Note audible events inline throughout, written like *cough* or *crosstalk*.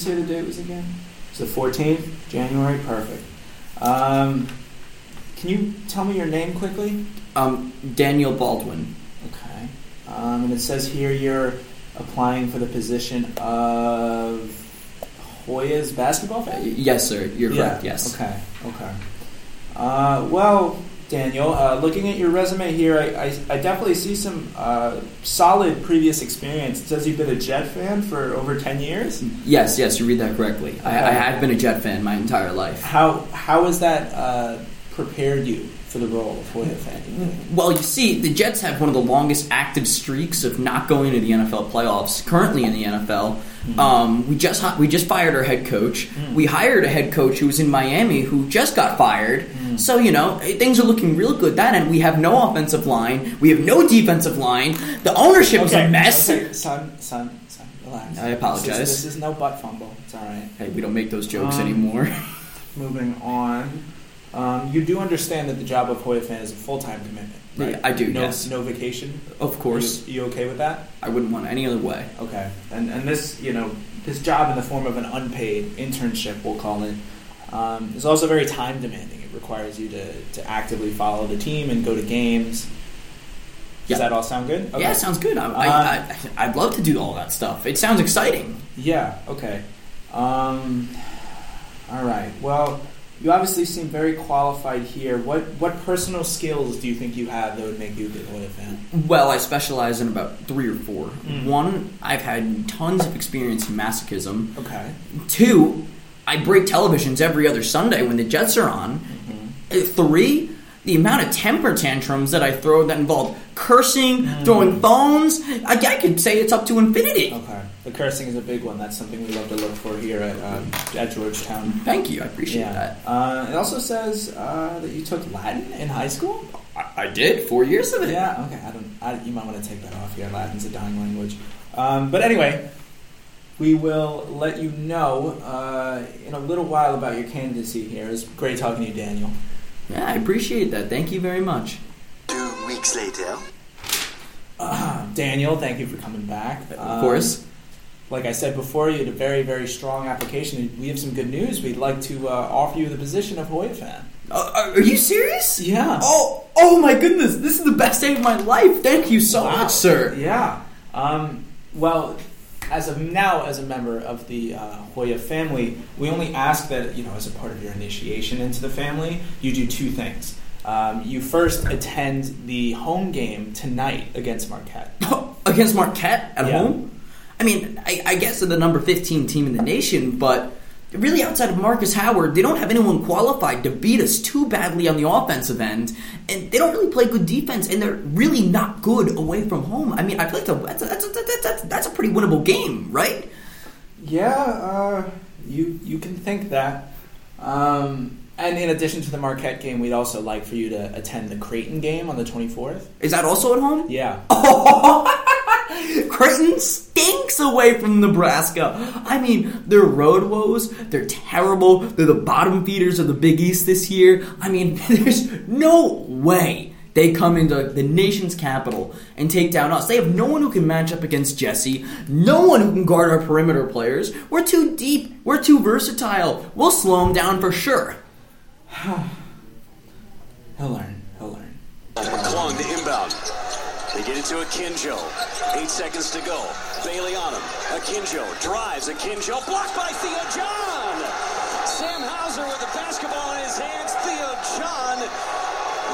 say the date was again? It's the 14th, January. Perfect. Um, can you tell me your name quickly? Um, Daniel Baldwin. Okay. Um, and it says here you're applying for the position of Hoya's basketball fan? yes, sir. You're Yeah, correct. Yes. Okay. Okay. Uh, well, Daniel, uh, looking at your resume here, I, I, I definitely see some uh, solid previous experience. It says you've been a Jet fan for over 10 years. Yes, yes. You read that correctly. I, I have been a Jet fan my entire life. How, how has that uh, prepared you for the role of Hoya fan? do? Well, you see, the Jets have one of the longest active streaks of not going to the NFL playoffs. Currently in the NFL, um, we just we just fired our head coach. We hired a head coach who was in Miami who just got fired. So you know eh, things are looking real good. That end, we have no offensive line. We have no defensive line. The ownership is a mess. okay, son, son, son, relax. I apologize. This is, this is no butt fumble. It's all right. Hey, we don't make those jokes Um, anymore. Moving on. Um, you do understand that the job of Hoya fan is a full time commitment, right? Yeah, I do, No, yes. no vacation. of course, You, you okay with that? I wouldn't want any other way. Okay. And and this, you know, this job in the form of an unpaid internship, we'll call it, um, is also very time demanding. It requires you to, to actively follow the team and go to games. Does Yeah. that all sound good? Yeah, sounds good. I, I, Uh, I, I'd love to do all that stuff. It sounds exciting. Yeah. Okay. Um, all right. Well, you obviously seem very qualified here. What what personal skills do you think you have that would make you a good Hoya fan? Well, I specialize in about three or four. Mm. One, I've had tons of experience in masochism. Okay. Two, I break televisions every other Sunday when the Jets are on. Uh, Three, the amount of temper tantrums that I throw that involve cursing, throwing phones, I, I could say it's up to infinity. Okay. The cursing is a big one. That's something we love to look for here at um, at Georgetown. Thank you, I appreciate Yeah. that. Uh, it also says uh, that you took Latin in high school. I, I did four years of it. Yeah. Okay. I don't. I, you might want to take that off here. Latin's a dying language. Um, but anyway, we will let you know uh, in a little while about your candidacy here. It was great talking to you, Daniel. Yeah, I appreciate that. Thank you very much. Two weeks later. Uh, Daniel, thank you for coming back. Of Um, course. Like I said before, you had a very, very strong application. We have some good news. We'd like to uh, offer you the position of Hoya fan. Uh, are you serious? Yeah. Oh, oh my goodness! This is the best day of my life. Thank you so Wow. much, sir. Yeah. Um, well, as of now, as a member of the uh, Hoya family, we only ask that you know, as a part of your initiation into the family, you do two things. Um, you first attend the home game tonight against Marquette. *laughs* Against Marquette at Yeah. home. I mean, I, I guess they're the number fifteen team in the nation, but really, outside of Markus Howard, they don't have anyone qualified to beat us too badly on the offensive end, and they don't really play good defense, and they're really not good away from home. I mean, I feel like that's a, that's a, that's a, that's a pretty winnable game, right? Yeah, uh, you you can think that. Um, and in addition to the Marquette game, we'd also like for you to attend the Creighton game on the twenty fourth. Is that also at home? Yeah. *laughs* Creighton stinks away from Nebraska. I mean, their road woes, they're terrible. They're the bottom feeders of the Big East this year. I mean, *laughs* there's no way they come into the nation's capital and take down us. They have no one who can match up against Jessie, no one who can guard our perimeter players. We're too deep, we're too versatile. We'll slow them down for sure. *sighs* He'll learn. He'll learn. McClung to inbound. They get it to Akinjo. Eight seconds to go. Bailey on him. Akinjo drives. Akinjo blocked by Theo John. Sam Hauser with the basketball in his hands. Theo John,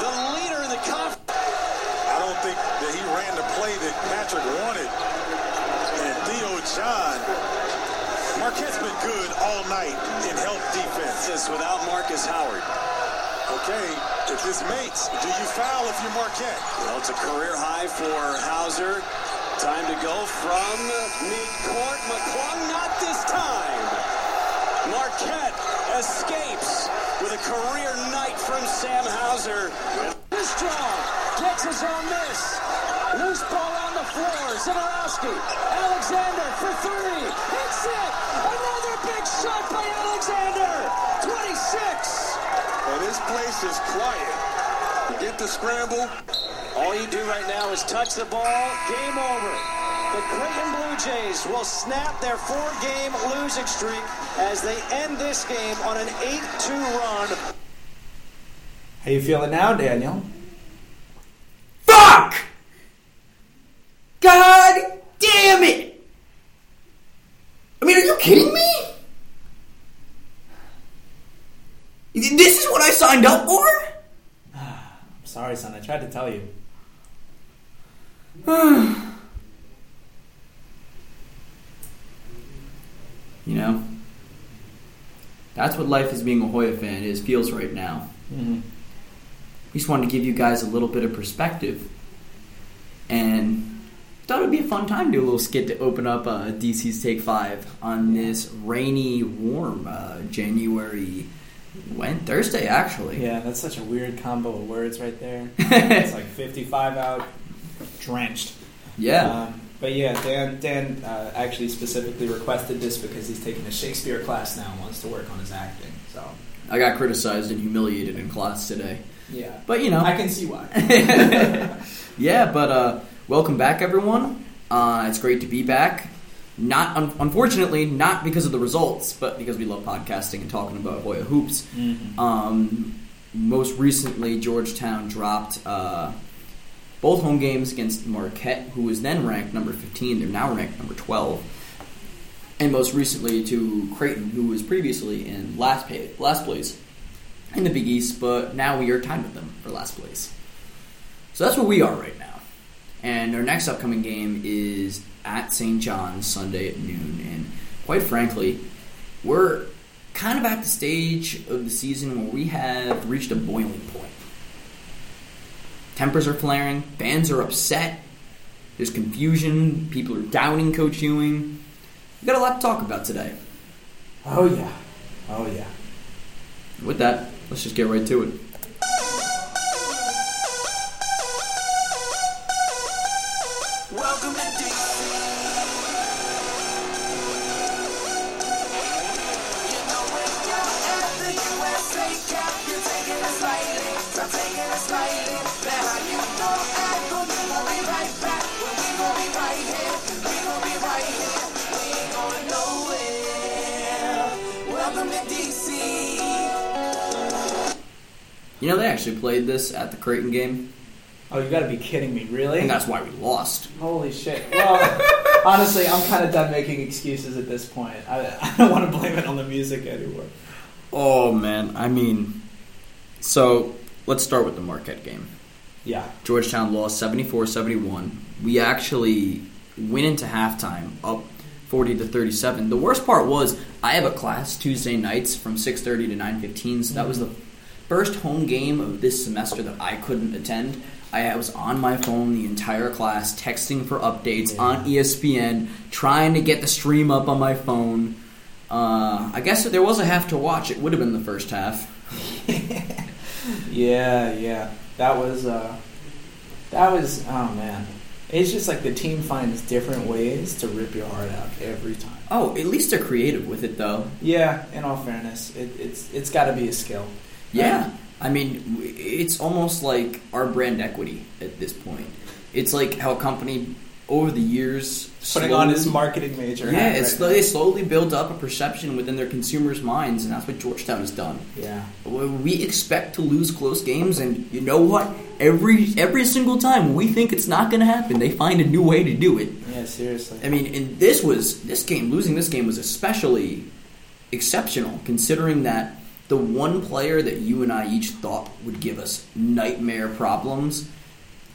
the leader in the conference. I don't think that he ran the play that Patrick wanted. And Theo John, Marquette's been good all night in help defense. This without Markus Howard. Okay, if this mates, do you foul if you're Marquette? Well, it's a career high for Hauser. Time to go from midcourt. McClung, not this time. Marquette escapes with a career night from Sam Hauser. Strong gets his own miss. Loose ball on the floor. Zegarowski. Alexander for three. Hits it. Another big shot by Alexander. 26. And this place is quiet. You get the scramble. All you do right now is touch the ball. Game over. The Creighton Blue Jays will snap their four-game losing streak as they end this game on an 8-2 run. How you feeling now, Daniel? Fuck! God damn it! I mean, are you kidding me? This is what I signed up for? I'm sorry, son. I tried to tell you. *sighs* You know, that's what life as being a Hoya fan is feels right now. Mm-hmm. We just wanted to give you guys a little bit of perspective, and thought it'd be a fun time to do a little skit to open up uh, DC's Take Five on this rainy, warm uh, January. When Thursday actually. Yeah, that's such a weird combo of words right there. *laughs* it's like 55 out, drenched. Yeah. Um, but yeah, Dan Dan uh, actually specifically requested this because he's taking a Shakespeare class now and wants to work on his acting. So I got criticized and humiliated in class today. yeah, But you know, I can see why. *laughs* *laughs* yeah, but uh, welcome back, everyone. Uh, it's great to be back. Not un- unfortunately, not because of the results, but because we love podcasting and talking about Hoya hoops. Um, most recently, Georgetown dropped uh, both home games against Marquette, who was then ranked number 15. They're now ranked number 12. And most recently to Creighton, who was previously in last, pay- last place in the Big East, but now we are tied with them for last place. So that's where we are right now. And our next upcoming game is at St. John's Sunday at noon. And quite frankly, we're kind of at the stage of the season where we have reached a boiling point. Tempers are flaring, fans are upset, there's confusion, people are doubting Coach Ewing. We've got a lot to talk about today. oh yeah, oh yeah. With that, let's just get right to it. You know, they actually played this at the Creighton game, Oh, you got to be kidding me, really? and that's why we lost. Holy shit. Well, *laughs* honestly, I'm kind of done making excuses at this point. I, *laughs* I don't want to blame it on the music anymore. Oh, man. I mean, so let's start with the Marquette game. Yeah. Georgetown lost 74 71. We actually went into halftime up 40 to 37. The worst part was I have a class Tuesday nights from 6:30 to 9:15, so that was the first home game of this semester that I couldn't attend. I was on my phone the entire class texting for updates on E ESPN, trying to get the stream up on my phone. Uh, I guess if there was a half to watch, it would have been the first half. *laughs* Yeah, yeah. That was uh that was oh man. It's just like the team finds different ways to rip your heart out every time. Oh, at least they're creative with it though. Yeah, in all fairness, it, it's it's got to be a skill. Yeah. I mean, it's almost like our brand equity at this point. It's like how a company over the years Putting on his slowly- marketing major. Yeah, it's right they slowly build up a perception within their consumers' minds, and that's what Georgetown has done. Yeah. We expect to lose close games, and you know what? Every every single time we think it's not going to happen, they find a new way to do it. Yeah, seriously. I mean, and this was this game. Losing this game was especially exceptional, considering that the one player that you and I each thought would give us nightmare problems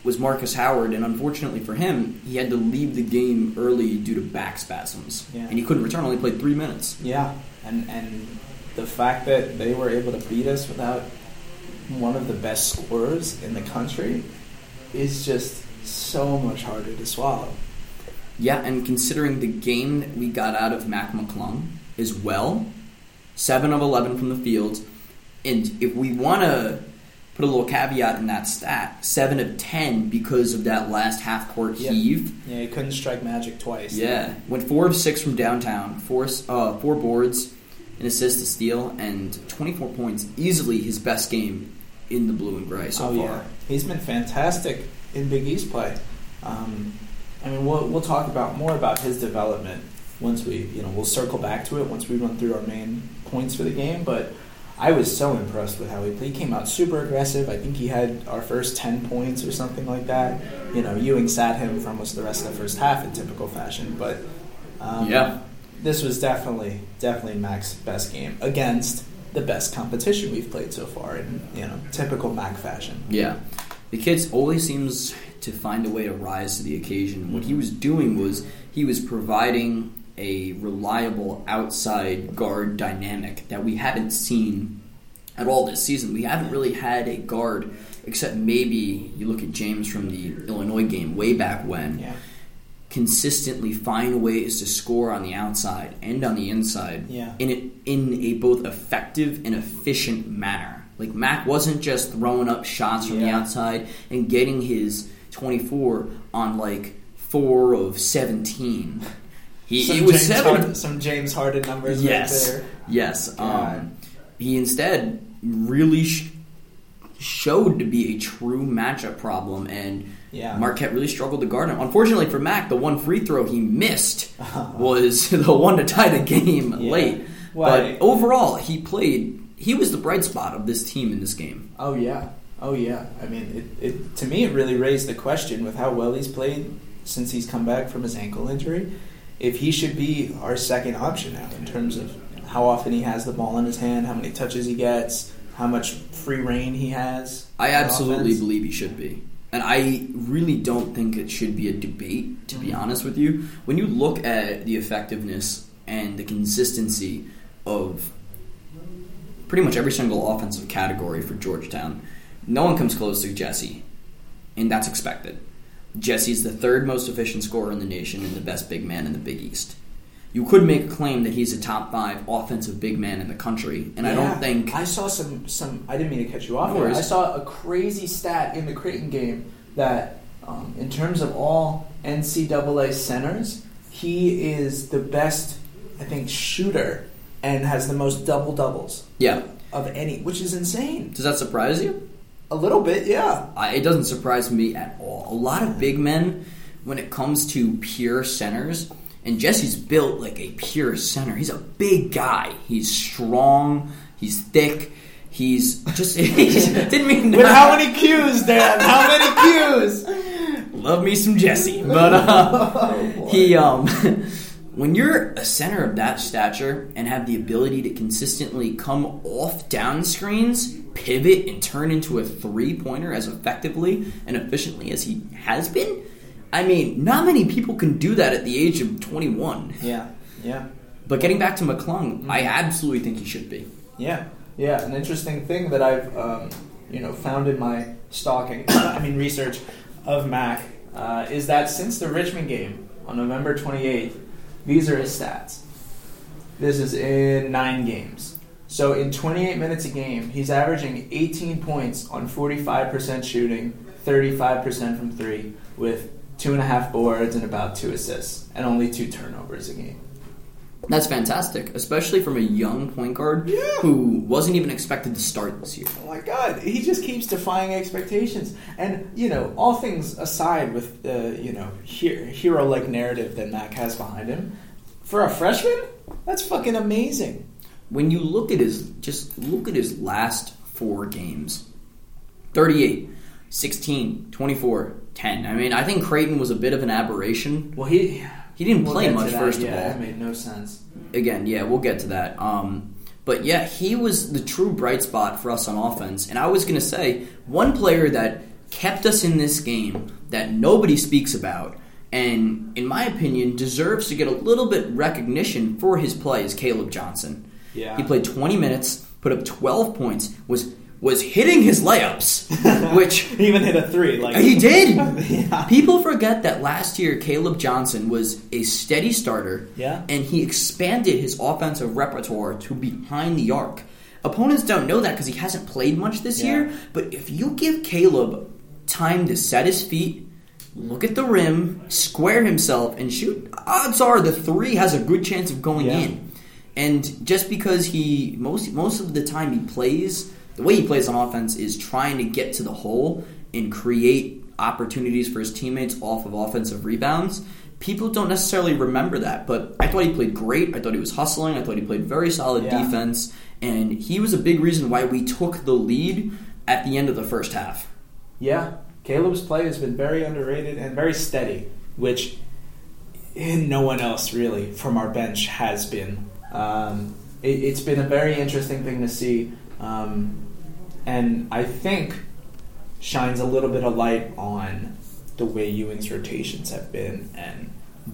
was Markus Howard, and unfortunately for him, he had to leave the game early due to back spasms, Yeah. and he couldn't return. Only played three minutes. Yeah, and and the fact that they were able to beat us without one of the best scorers in the country is just so much harder to swallow. Yeah, and considering the game that we got out of Mac McClung as well, seven of eleven from the field, and if we want to put a little caveat in that stat, seven of ten because of that last half court Yep. heave. Yeah, he couldn't strike magic twice. Yeah, went four of six from downtown, four uh, four boards, an assist, a steal, and twenty four points. Easily his best game in the blue and gray so oh far. yeah, he's been fantastic in Big East play. Um, I mean, we'll we'll talk about more about his development once we, you know, we'll circle back to it once we run through our main points for the game. But I was so impressed with how he played. He came out super aggressive. I think he had our first ten points or something like that. You know, Ewing sat him for almost the rest of the first half in typical fashion. But um, Yeah. this was definitely definitely Mac's best game against the best competition we've played so far in you know typical Mac fashion. Yeah. The kid always seems to find a way to rise to the occasion. What he was doing was he was providing a reliable outside guard dynamic that we haven't seen at all this season. We haven't really had a guard except maybe you look at James from the Illinois game way back when Yeah. consistently find ways to score on the outside and on the inside Yeah. in it in a both effective and efficient manner. Like Mac wasn't just throwing up shots from the outside and getting his 24 on like 4 of 17. He, Some was James 7 Harden, some James Harden numbers Yes. right there. Yes. Um, he instead really sh- showed to be a true matchup problem, and Yeah. Marquette really struggled to guard him. Unfortunately for Mac, the one free throw he missed *laughs* was *laughs* the one to tie the game Yeah. late. Why- But overall, he played. He was the bright spot of this team in this game. Oh yeah, oh yeah. I mean, it, it to me it really raised the question with how well he's played since he's come back from his ankle injury, if he should be our second option now in terms of how often he has the ball in his hand, how many touches he gets, how much free reign he has. I absolutely offense. believe he should be. And I really don't think it should be a debate, to be mm-hmm. honest with you. When you look at the effectiveness and the consistency of pretty much every single offensive category for Georgetown, no one comes close to Jessie. And that's expected. Jessie's the third most efficient scorer in the nation and the best big man in the Big East. You could make a claim that he's a top five offensive big man in the country, and I don't think I saw some some. I didn't mean to cut you off. No I saw a crazy stat in the Creighton game that, um, in terms of all NCAA centers, he is the best. I think shooter and has the most double doubles yeah. of any, which is insane. Does that surprise you? A little bit, yeah. I, it doesn't surprise me at all. A lot of big men, when it comes to pure centers, and Jessie's built like a pure center. He's a big guy. He's strong. He's thick. He's just. *laughs* He's, didn't mean With how many Qs, Dan? How many Qs? *laughs* love me some Jessie, but uh, *laughs* he um. When you're a center of that stature and have the ability to consistently come off down screens, pivot, and turn into a three pointer as effectively and efficiently as he has been, I mean, not many people can do that at the age of 21. Yeah, yeah. But getting back to McClung, I absolutely think he should be. Yeah, yeah. An interesting thing that I've um, you know found in my stalking, *coughs* I mean research of Mac, uh, is that since the Richmond game on November 28th, these are his stats. This is in nine games. So in 28 minutes a game, he's averaging 18 points on 45% shooting, 35% from three, with two and a half boards and about two assists, and only two turnovers a game. That's fantastic, especially from a young point guard Yeah. who wasn't even expected to start this year. Oh my god, he just keeps defying expectations. And you know, all things aside, with the you know hero like narrative that Mac has behind him, for a freshman, that's fucking amazing. when you look at his just look at his last four games 38 16 24 10 i mean i think creighton was a bit of an aberration Well, he he didn't we'll play much first yeah, of That all made no sense. again yeah we'll get to that um, but yeah he was the true bright spot for us on offense and i was going to say one player that kept us in this game that nobody speaks about and in my opinion deserves to get a little bit recognition for his play is kaleb johnson Yeah. he played 20 minutes, put up 12 points, was was hitting his layups, *laughs* which He even hit a three. Like he did. *laughs* Yeah. People forget that last year Kaleb Johnson was a steady starter, Yeah. and he expanded his offensive repertoire to behind the arc. Opponents don't know that because he hasn't played much this Yeah. year. But if you give Kaleb time to set his feet, look at the rim, square himself, and shoot, odds are the three has a good chance of going Yeah. in. And just because he most most of the time he plays, the way he plays on offense is trying to get to the hole and create opportunities for his teammates off of offensive rebounds. People don't necessarily remember that, but I thought he played great. I thought he was hustling. I thought he played very solid Yeah. defense, and he was a big reason why we took the lead at the end of the first half. Yeah, Kaleb's play has been very underrated and very steady, which no one else really from our bench has been. Um, it, it's been a very interesting thing to see, um, and I think shines a little bit of light on the way Ewing's rotations have been and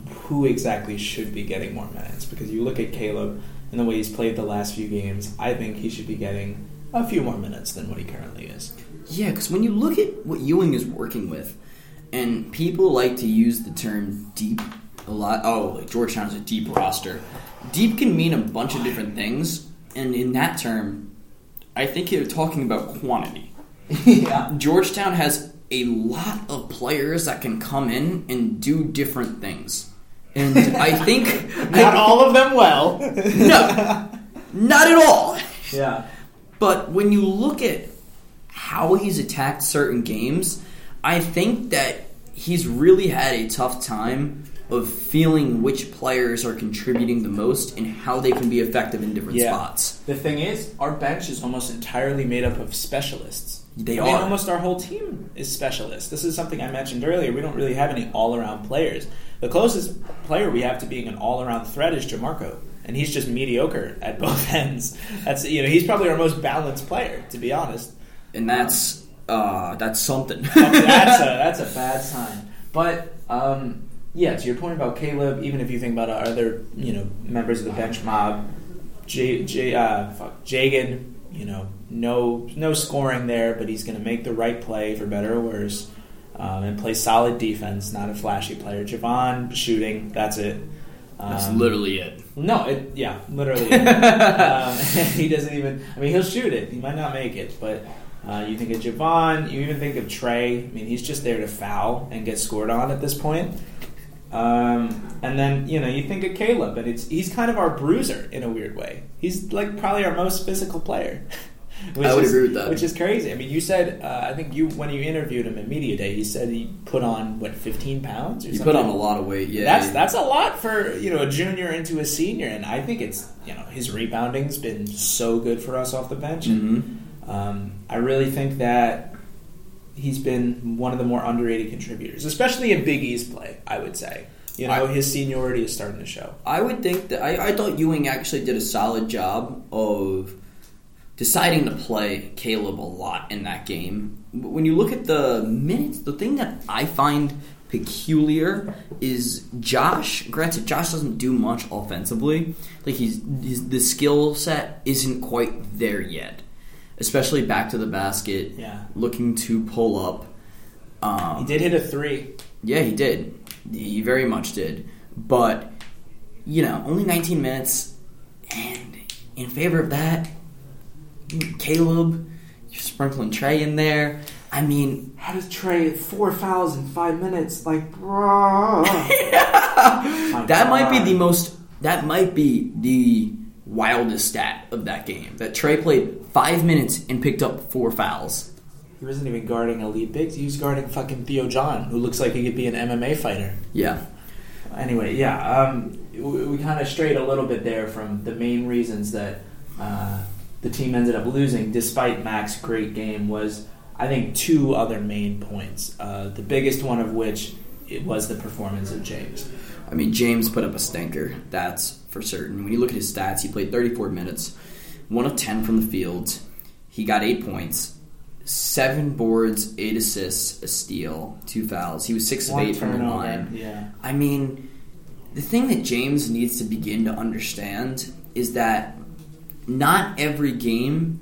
who exactly should be getting more minutes. Because you look at Kaleb and the way he's played the last few games, I think he should be getting a few more minutes than what he currently is. Yeah, because when you look at what Ewing is working with, and people like to use the term deep a lot. Oh, like Georgetown is a deep roster. Deep can mean a bunch of different things, and in that term, I think you're talking about quantity. *laughs* yeah. Georgetown has a lot of players that can come in and do different things. And *laughs* I think Not all of them well. no, not at all. yeah. But when you look at how he's attacked certain games, I think that he's really had a tough time of feeling which players are contributing the most and how they can be effective in different Yeah. spots. The thing is, our bench is almost entirely made up of specialists. They I mean, are. almost our whole team is specialists. This is something I mentioned earlier. We don't really have any all-around players. The closest player we have to being an all-around threat is Jamorko, and he's just mediocre at *laughs* both ends. That's you know he's probably our most balanced player, to be honest. And that's uh, that's something. that's a *laughs* that's a bad sign. But um, yeah, to your point about Kaleb, even if you think about other you know members of the bench mob, J, J, uh, fuck, Jagan, you know, no no scoring there, but he's going to make the right play for better or worse, um, and play solid defense. Not a flashy player. Jahvon shooting, that's it. Um, that's literally it. no, it, yeah, literally. *laughs* um, *laughs* he doesn't even. I mean, he'll shoot it. He might not make it, but uh, you think of Jahvon. You even think of Trey. I mean, he's just there to foul and get scored on at this point. Um, and then you know you think of Kaleb, and it's he's kind of our bruiser in a weird way. He's like probably our most physical player. *laughs* Which I would is, agree with that. Which is crazy. I mean, you said uh, I think you when you interviewed him at media day, he said he put on what 15 pounds. Or He something? put on a lot of weight. Yeah, That's that's a lot for you know a junior into a senior, and I think it's you know his rebounding's been so good for us off the bench, and Mhm. um, I really think that he's been one of the more underrated contributors, especially in Big East play. I would say you know I- his seniority is starting to show. I would think that I, I thought Ewing actually did a solid job of deciding to play Kaleb a lot in that game. When you look at the minutes, the thing that I find peculiar is Josh. Granted, Josh doesn't do much offensively. Like he's, he's the skill set isn't quite there yet, especially back to the basket. Yeah. looking to pull up. Um, He did hit a three. yeah, he did. He very much did. But, you know, only 19 minutes. And in favor of that, Kaleb, you're sprinkling Trey in there. I mean, How does Trey four fouls in five minutes? Like, bro. *laughs* that might be the most, that might be the wildest stat of that game. That Trey played five minutes and picked up four fouls. He wasn't even guarding elite bigs. He was guarding fucking Theo John, who looks like he could be an MMA fighter. Yeah. Anyway, yeah, um, we, we kind of strayed a little bit there from the main reasons that uh, the team ended up losing, despite Mac's great game. Was I think two other main points. Uh, the biggest one of which it was the performance of James. I mean, James put up a stinker. That's for certain. When you look at his stats, he played 34 minutes, one of 10 from the field. He got eight points, seven boards, eight assists, a steal, two fouls. He was six of eight from the line. Yeah, I mean, the thing that James needs to begin to understand is that not every game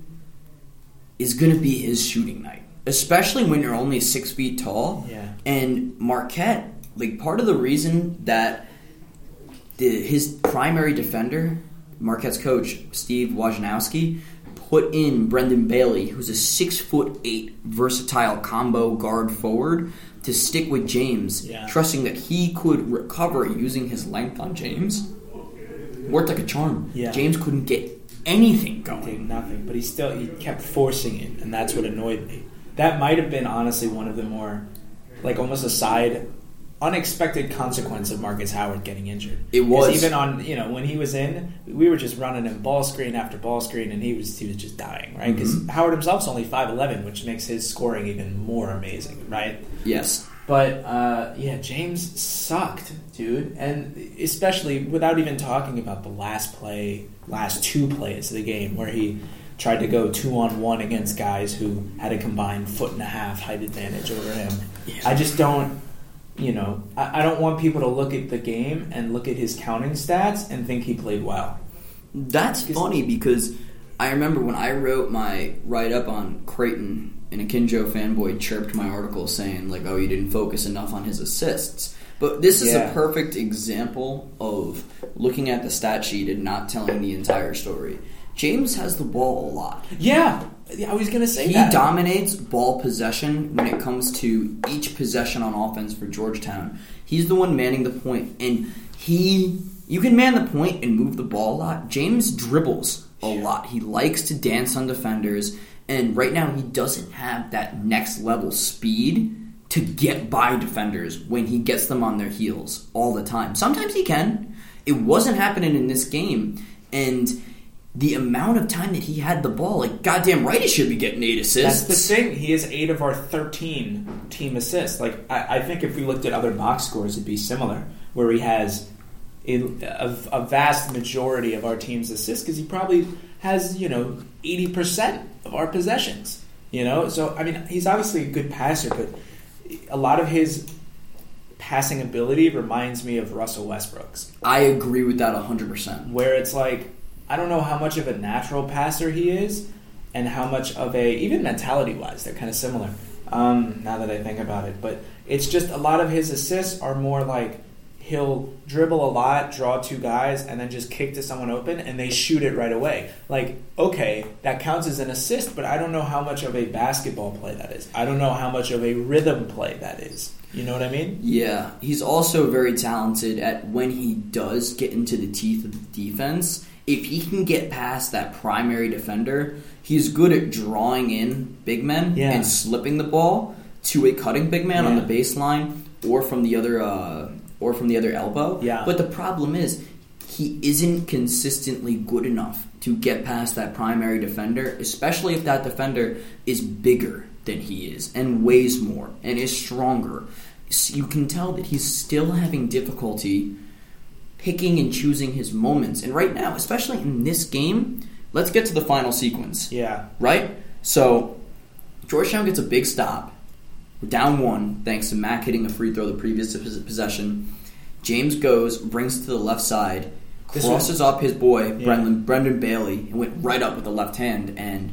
is going to be his shooting night, especially when you're only six feet tall. Yeah. And Marquette, like part of the reason that the, his primary defender, Marquette's coach Steve Wojciechowski, put in Brendan Bailey, who's a six foot eight versatile combo guard forward, to stick with James, Yeah. trusting that he could recover using his length on James. Worked like a charm. Yeah. James couldn't get anything going. nothing, but he still he kept forcing it, and that's what annoyed me. That might have been honestly one of the more like almost a side unexpected consequence of Markus Howard getting injured. It was. even on you know when he was in, we were just running him ball screen after ball screen, and he was he was just dying, right? Because Mm-hmm. Howard himself's only five eleven, which makes his scoring even more amazing, right? Yes. But uh, yeah, James sucked, dude, and especially without even talking about the last play, last two plays of the game where he tried to go two on one against guys who had a combined foot and a half height advantage over him. I just don't, you know, I, I don't want people to look at the game and look at his counting stats and think he played well. That's funny because I remember when I wrote my write up on Creighton and a Kinjo fanboy chirped my article saying like, "Oh, you didn't focus enough on his assists." But this is Yeah. a perfect example of looking at the stat sheet and not telling the entire story. James has the ball a lot. Yeah, I was gonna say He that. dominates ball possession when it comes to each possession on offense for Georgetown. He's the one manning the point, and he you can man the point and move the ball a lot. James dribbles a lot. He likes to dance on defenders, and right now he doesn't have that next level speed to get by defenders when he gets them on their heels all the time. Sometimes he can. It wasn't happening in this game, and the amount of time that he had the ball, like goddamn right, he should be getting eight assists. That's the thing. He is eight of our thirteen team assists. Like I, I think if we looked at other box scores, it'd be similar, where he has a, a, a vast majority of our team's assists because he probably has you know eighty percent of our possessions. You know, so I mean, he's obviously a good passer, but a lot of his passing ability reminds me of Russell Westbrook's I agree with that hundred percent. where it's like I don't know how much of a natural passer he is, and how much of a even mentality wise they're kind of similar. Um, now that I think about it, but it's just a lot of his assists are more like he'll dribble a lot, draw two guys, and then just kick to someone open, and they shoot it right away. Like okay, that counts as an assist, but I don't know how much of a basketball play that is. I don't know how much of a rhythm play that is. You know what I mean? Yeah, he's also very talented at when he does get into the teeth of the defense. If he can get past that primary defender, he's good at drawing in big men Yeah. and slipping the ball to a cutting big man on the baseline or from the other uh, or from the other elbow. Yeah. But the problem is he isn't consistently good enough to get past that primary defender, especially if that defender is bigger than he is and weighs more and is stronger. S- You can tell that he's still having difficulty picking and choosing his moments. And right now, especially in this game, let's get to the final sequence Yeah. right? So Georgetown gets a big stop. We're down one thanks to Mac hitting a free throw the previous possession. James goes, brings to the left side, crosses up his boy Yeah. Brendan, Brendan Bailey, and went right up with the left hand. And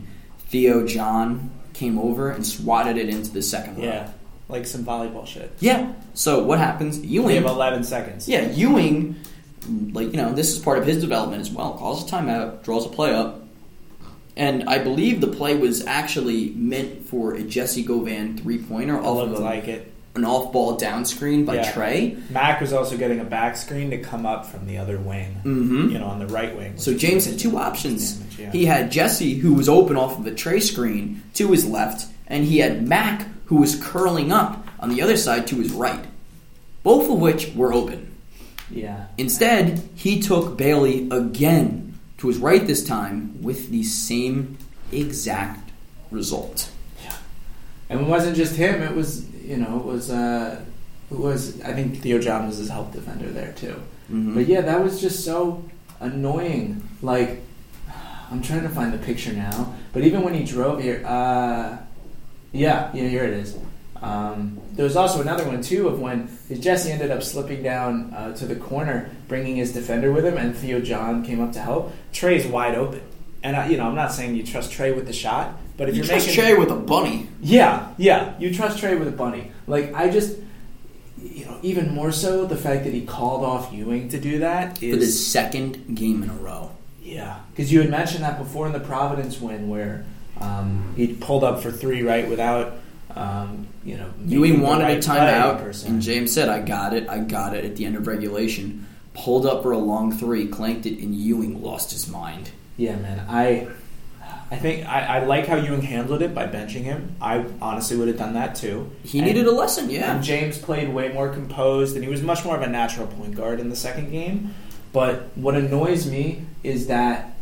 Theo John came over and swatted it into the second row. Yeah. Like some volleyball shit. Yeah. So what happens? We Ewing have 11 seconds. yeah, Ewing, like you know, this is part of his development as well. Calls a timeout, draws a play up, and I believe the play was actually meant for a Jessie Govan three pointer off of a, like it. an off ball down screen by Yeah. Trey. Mac was also getting a back screen to come up from the other wing, Mhm. you know, on the right wing. So James had two options. damage, yeah. He had Jessie, who was open off of the Trey screen to his left, and he had Mac, who was curling up on the other side to his right. Both of which were open. yeah. Instead, he took Bailey again to his right this time with the same exact result. Yeah. And it wasn't just him. It was, you know, it was, uh, it was, I think Theo John was his help defender there too. Mhm. But yeah, that was just so annoying. Like, I'm trying to find the picture now. But even when he drove here, uh, yeah, yeah, here it is. Um, there was also another one too of when Jessie ended up slipping down uh, to the corner, bringing his defender with him, and Theo John came up to help. Trey's wide open, and I, you know I'm not saying you trust Trey with the shot, but if You are trust making Trey with a bunny. yeah, yeah. You trust Trey with a bunny. Like I just, you know, even more so the fact that he called off Ewing to do that For the second game in a row. yeah. Because you had mentioned that before in the Providence win where um, he pulled up for three right without, um, you know, Ewing wanted right a timeout, and James said, I got it, I got it at the end of regulation. Pulled up for a long three, clanked it, and Ewing lost his mind. Yeah, man. I I think I, I like how Ewing handled it by benching him. I honestly would have done that too. He And- needed a lesson, yeah. And James played way more composed, and he was much more of a natural point guard in the second game. But what annoys me is that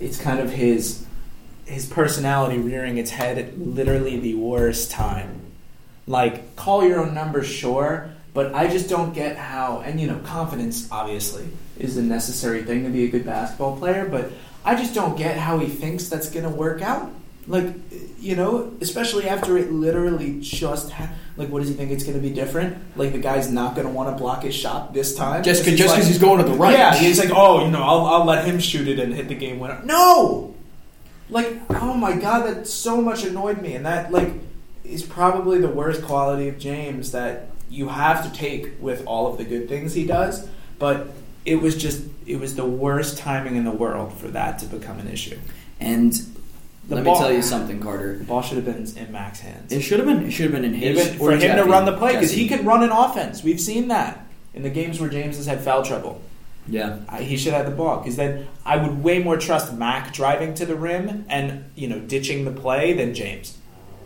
it's kind of his his personality rearing its head at literally the worst time. Like, call your own number, sure, but I just don't get how. And you know, confidence obviously is a necessary thing to be a good basketball player, but I just don't get how he thinks that's going to work out. Like, you know, especially after it literally just ha- like, what does he think it's going to be different? Like, the guy's not going to want to block his shot this time Just 'cause- he's just 'cause he's going to the right. Yeah, he's like, oh, you know, I'll, I'll let him shoot it and hit the game winner. No, like, oh my god, that so much annoyed me, and that like is probably the worst quality of James that you have to take with all of the good things he does. But it was just, it was the worst timing in the world for that to become an issue. And The let ball- me tell you something, Carter. The ball should have been in Mac's hands. It should have been. It should have been in his. Or for him to run the play because he can run an offense. We've seen that in the games where James has had foul trouble. Yeah. I, he should have the ball because then I would way more trust Mac driving to the rim and you know ditching the play than James,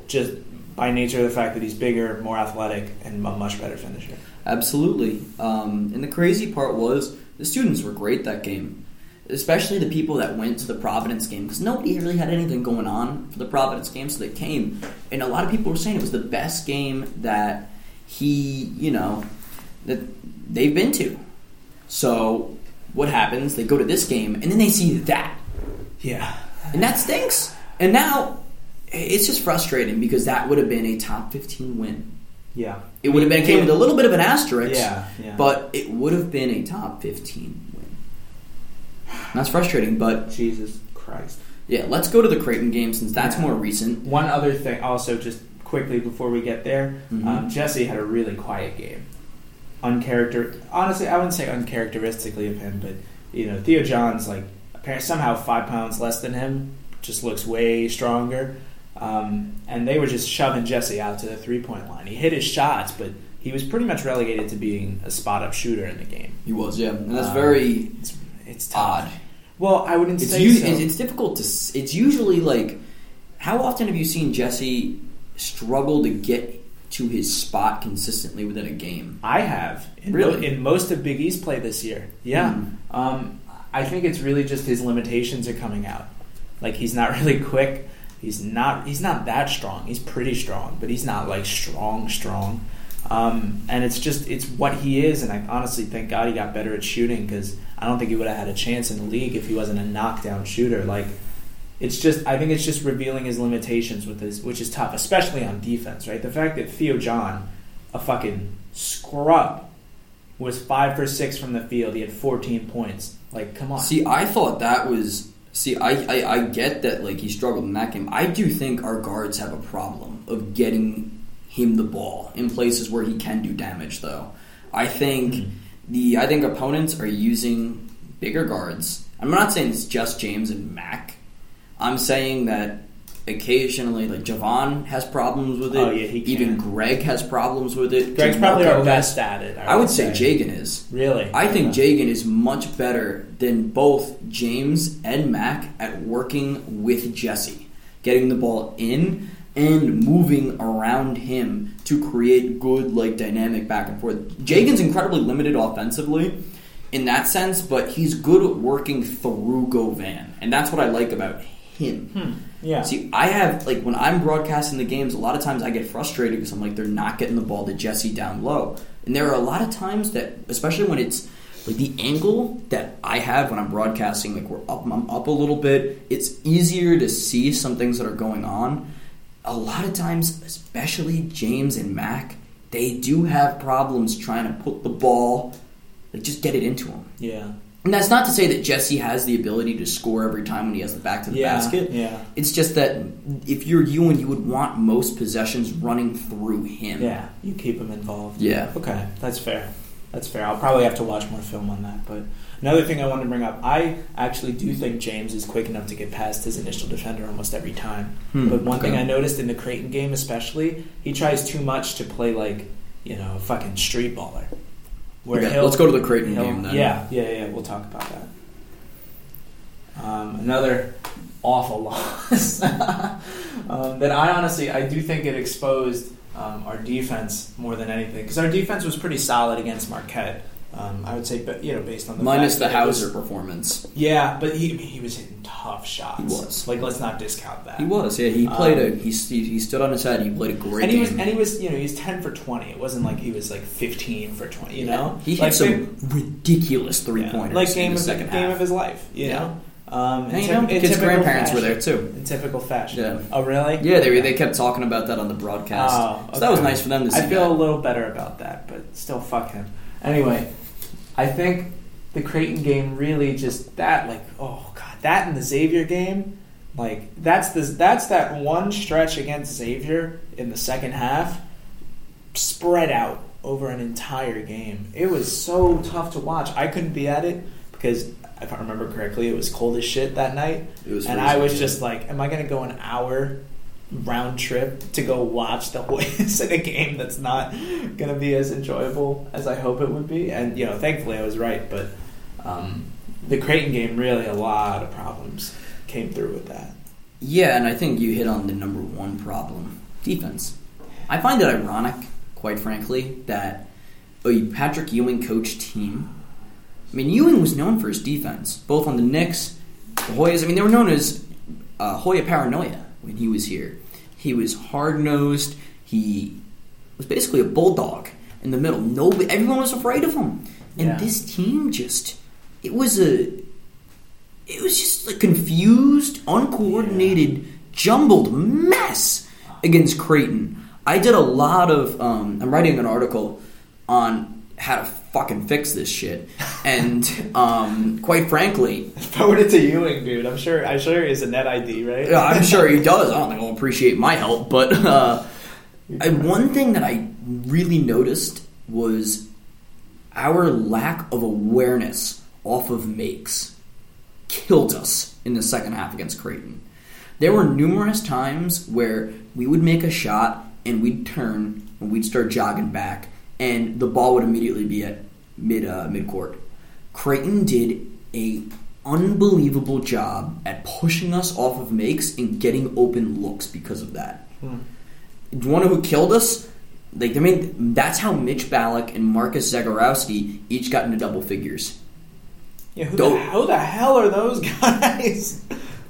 just by nature of the fact that he's bigger, more athletic, and a much better finisher. Absolutely. Um, and the crazy part was the students were great that game, especially the people that went to the Providence game because nobody really had anything going on for the Providence game, so they came. And a lot of people were saying it was the best game that he, you know, that they've been to. So what happens? They go to this game and then they see that, Yeah, and that stinks. And now it's just frustrating because that would have been a top fifteen win. yeah. It would have been came with a little bit of an asterisk. Yeah, yeah. But it would have been a top 15 win. And that's frustrating, but Jesus Christ. yeah, let's go to the Creighton game since that's Yeah. more recent. One other thing, also, just quickly before we get there, Mhm. um, Jessie had a really quiet game. Uncharacter, honestly, I wouldn't say uncharacteristically of him, but you know, Theo John's like apparently somehow five pounds less than him, just looks way stronger, um, and they were just shoving Jessie out to the three point line. He hit his shots, but he was pretty much relegated to being a spot up shooter in the game. He was, yeah. And that's Um, very It's it's odd. Well, I wouldn't It's, say u- so. it's it's difficult to. It's usually like, how often have you seen Jessie struggle to get to his spot consistently within a game? I have in, Really? mo- in most of Big East play this year. Yeah, Hmm. um, I think it's really just his limitations are coming out. Like he's not *laughs* really quick. He's not. He's not that strong. He's pretty strong, but he's not like strong, strong. Um, and it's just it's what he is. And I honestly thank God he got better at shooting because I don't think he would have had a chance in the league if he wasn't a knockdown shooter. Like it's just I think it's just revealing his limitations with his, which is tough, especially on defense. Right, the fact that Theo John, a fucking scrub, was five for six from the field. He had 14 points. Like, come on. See, I thought that was. See, I, I, I get that like he struggled in that game. I do think our guards have a problem of getting him the ball in places where he can do damage. Though, I think Mm-hmm. the I think opponents are using bigger guards. I'm not saying it's just James and Mac. I'm saying that occasionally, like Jahvon has problems with it. Oh, yeah, he Even. Greg has problems with it. Greg's probably our best at it. I would say Jagan is. Really? I think Okay. Jagan is much better than both James and Mac at working with Jessie, getting the ball in and moving around him to create good like dynamic back and forth. Jagan's incredibly limited offensively in that sense, but he's good at working through Govan, and that's what I like about him. Hmm, yeah. See, I have like when I'm broadcasting the games, a lot of times I get frustrated because I'm like they're not getting the ball to Jessie down low, and there are a lot of times that, especially when it's like the angle that I have when I'm broadcasting, like we're up, I'm up a little bit. It's easier to see some things that are going on. A lot of times, especially James and Mac, they do have problems trying to put the ball, like just get it into them. yeah. And that's not to say that Jessie has the ability to score every time when he has the back to the Yeah, basket. yeah. It's just that if you're you and you would want most possessions running through him. Yeah. You keep him involved. Yeah. Okay. That's fair. That's fair. I'll probably have to watch more film on that. But another thing I wanted to bring up, I actually do think James is quick enough to get past his initial defender almost every time. Hmm, but one thing. I noticed in the Creighton game, especially, he tries too much to play like you know a fucking street baller. Where Okay, let's go to the Creighton game then. Yeah, yeah, yeah. We'll talk about that. Um, another awful *laughs* loss. um, that I honestly, I do think it exposed um, our defense more than anything because our defense was pretty solid against Marquette. Um, I would say, but you know, based on the Minus the it was- Hauser performance. yeah, but he he was hitting tough shots. He was. like let's not discount that. He was, yeah. He played Um, a he, he stood on his head. He played a great and he was, game. and he was, you know, he was ten for twenty. It wasn't like he was like fifteen for twenty. You know, he hit some big- ridiculous three yeah, pointers like game the of second game half. of his life. You Yeah. know, um, And you know, kid's grandparents were there too. In typical fashion. Yeah. Oh, really? Yeah, they they kept talking about that on the broadcast. Oh, So that was nice for them to see. I feel that. a little better about that, but still, fuck him. Anyway, I think the Creighton game really just that like oh god that and the Xavier game like that's the that's that one stretch against Xavier in the second half spread out over an entire game. It was so tough to watch. I couldn't be at it because if I remember correctly, it was cold as shit that night. It was and I was just like, am I going to go an hour round trip to go watch the *laughs* Hoyas in a game that's not going to be as enjoyable as I hope it would be? And you know, thankfully I was right, but um, the Creighton game really a lot of problems came through with that. Yeah, and I think you hit on the number one problem defense. I find it ironic, quite frankly, that a Patrick Ewing coached team. I mean, Ewing was known for his defense, both on the Knicks, the Hoyas. I mean, they were known as uh, Hoya paranoia when he was here. He was hard nosed. He was basically a bulldog in the middle. Nobody, everyone was afraid of him, and Yeah. this team just. It was a it was just a confused, uncoordinated, jumbled mess against Creighton. I did a lot of. Um, I'm writing an article on how to fucking fix this shit, and um, quite frankly, *laughs* Forward it to Ewing, dude. I'm sure. I'm sure is a net ID, right? yeah, I'm sure he does. I don't think he'll appreciate my help, but uh, I, one thing that I really noticed was our lack of awareness off of makes killed us in the second half against Creighton. There were numerous times where we would make a shot and we'd turn and we'd start jogging back, and the ball would immediately be at mid uh, mid court. Creighton did a unbelievable job at pushing us off of makes and getting open looks because of that. Hmm. Do you want to know who killed us? Like I mean, that's how Mitch Ballock and Marcus Zegarowski each got into double figures. Yeah, who, the, who the hell are those *laughs* guys?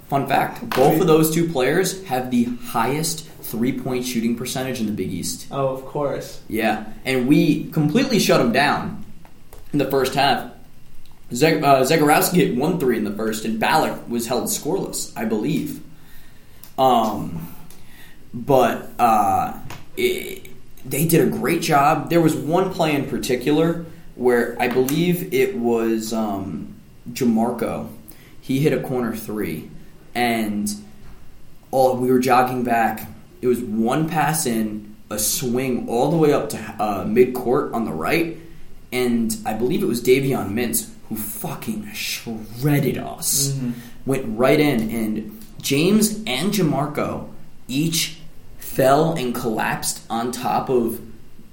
Fun fact: both of those two players have the highest three-point shooting percentage in the Big East. oh, of course. Yeah, and we completely shut them down in the first half. Zeg- uh, Zegarowski hit one three in the first, and Ballock was held scoreless, I believe. Um, but uh, it, they did a great job. There was one play in particular where I believe it was um, Jamorko. He hit a corner three, and all we were jogging back. It was one pass in, a swing all the way up to uh, mid court on the right, and I believe it was Davion Mintz who fucking shredded us. Went right in, and James and Jamorko each fell and collapsed on top of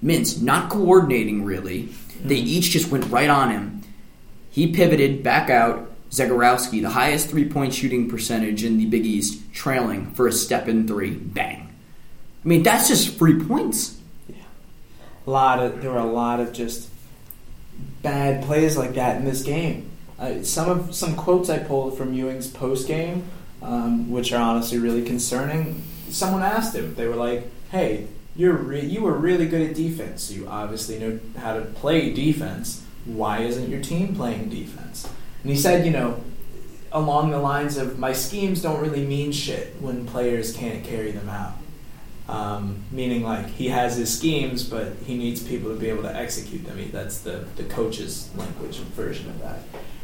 Mintz, not coordinating really. They each just went right on him. He pivoted back out. Zegarowski, the highest three point shooting percentage in the Big East, trailing for a step in three. Bang. I mean, that's just free points. Yeah, A lot of there were a lot of just bad plays like that in this game. Uh, some of some quotes I pulled from Ewing's post game, um, which are honestly really concerning. Someone asked him. They were like, "Hey, you're re- you were really good at defense. You obviously know how to play defense. Why isn't your team playing defense?" And he said, "You know." Along the lines of my schemes don't really mean shit when players can't carry them out. Um, meaning like he has his schemes, but he needs people to be able to execute them. He, that's the the coach's language version of that.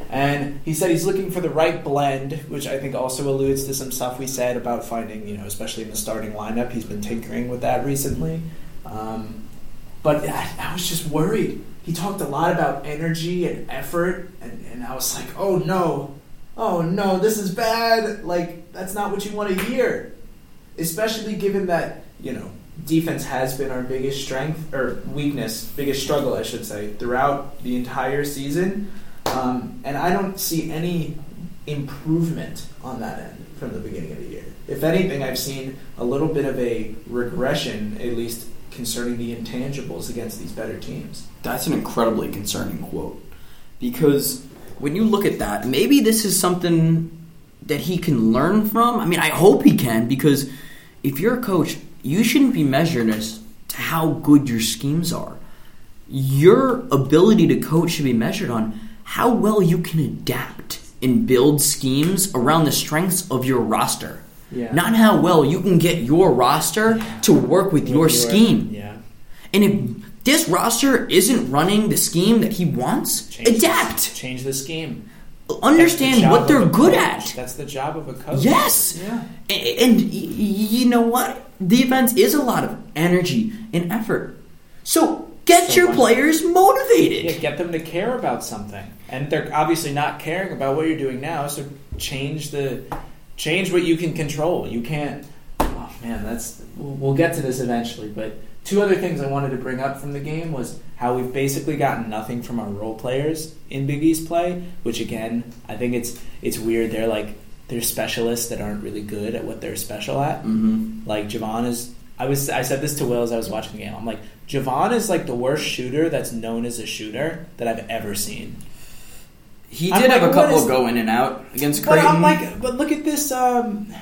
And he said he's looking for the right blend, which I think also alludes to some stuff we said about finding, you know, especially in the starting lineup. He's been tinkering with that recently. Um, but I, I was just worried. He talked a lot about energy and effort, and, and I was like, oh no, oh no, this is bad. Like, that's not what you want to hear especially given that you know defense has been our biggest strength or weakness, biggest struggle, I should say, throughout the entire season. Um, and I don't see any improvement on that end from the beginning of the year. If anything, I've seen a little bit of a regression, at least concerning the intangibles against these better teams. That's an incredibly concerning quote. Because when you look at that, maybe this is something that he can learn from. I mean, I hope he can, because if you're a coach, you shouldn't be measured as to how good your schemes are. Your ability to coach should be measured on how well you can adapt and build schemes around the strengths of your roster. Yeah. Not how well you can get your roster to work with your scheme. Yeah. And if this roster isn't running the scheme that he wants, Change adapt. The, change the scheme. Understand what they're good coach. at. That's the job of a coach. Yes. Yeah. And y- you know what? Defense is a lot of energy and effort. So get So your players motivated. Yeah, get them to care about something, and they're obviously not caring about what you're doing now. So change the change what you can control. You can't. Oh man, that's. We'll we'll get to this eventually, but two other things I wanted to bring up from the game was how we've basically gotten nothing from our role players in Big East play. Which again, I think it's it's weird. They're like they're specialists that aren't really good at what they're special at. hmm Like Jahvon is. I was. I said this to Will as I was watching the game. I'm like, Jahvon is like the worst shooter that's known as a shooter that I've ever seen. He did have a couple is- go in and out against But I'm like, but look at this. Um,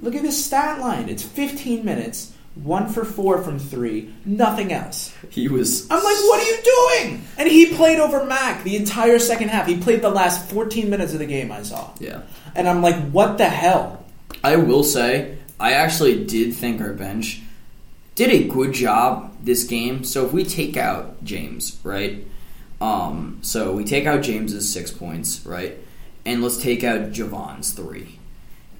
look at this stat line. It's 15 minutes, one for four from three, nothing else. he was. I'm like, what are you doing? And he played over Mac the entire second half. He played the last 14 minutes of the game. I saw, Yeah. and I'm like, what the hell? I will say, I actually did think our bench did a good job this game. So if we take out James, right? Um, so we take out James's six points, right? And let's take out Jahvon's three.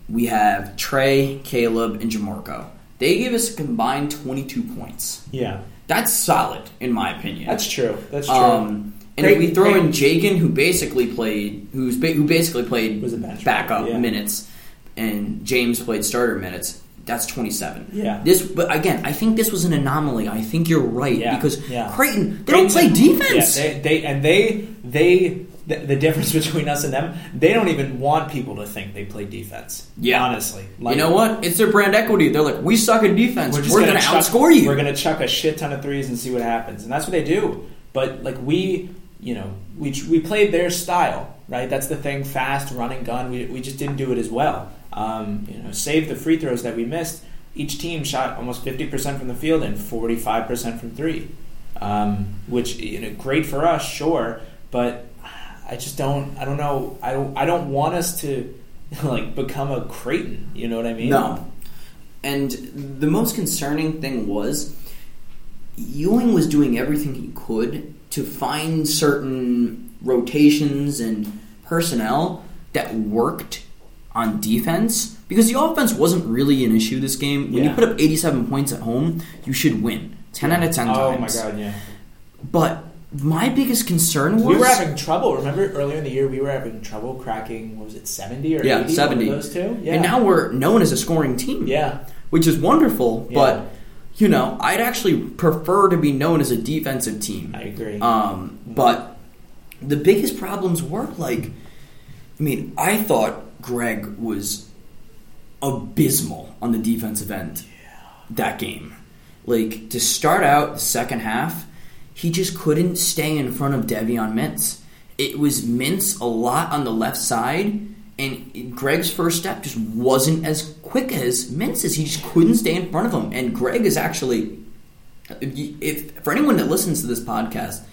We have Trey, Kaleb, and Jamorko. They gave us a combined 22 points. Yeah, That's solid, in my opinion. that's true. That's true. Um, and if we throw in Creighton- Jagan, who basically played, who's ba- who basically played backup yeah. minutes, and James played starter minutes, that's twenty seven. Yeah. This, but again, I think this was an anomaly. I think you're right Yeah, because yeah. Creighton they don't play defense. Yeah, they, they and they they the, the difference *laughs* between us and them, they don't even want people to think they play defense. Yeah. honestly, you know what? It's their brand equity. They're like, we suck at defense. We're, to chuck- outscore you. We're going to chuck a shit ton of threes and see what happens, and that's what they do. But like we, you know, we we played their style, right? That's the thing: fast, running, gun. We we just didn't do it as well. Um, you know, save the free throws that we missed. Each team shot almost fifty percent from the field and forty five percent from three, um, which you know, great for us, sure. But I just don't. I don't know. I don't. I don't want us to *laughs* like become a Creighton. You know what I mean? No. And the most concerning thing was Ewing was doing everything he could to find certain rotations and personnel that worked on defense because the offense wasn't really an issue this game. When you put up 87 points at home, you should win. 10 out of 10 Oh times. my god, yeah. But my biggest concern was We were having trouble. Remember earlier in the year, we were having trouble cracking. What was it, seventy or yeah, 80? 70. One of those two. Yeah. And now we're known as a scoring team. yeah, which is wonderful. Yeah. But you know, I'd actually prefer to be known as a defensive team. I agree. Um, but the biggest problems were like, I mean, I thought Greg was abysmal on the defensive end that game. Like to start out the second half, he just couldn't stay in front of Davion Mintz. It was Mintz a lot on the left side, and Greg's first step just wasn't as quick as Mintz's. He just couldn't stay in front of him. And Greg is actually, if, for anyone that listens to this podcast,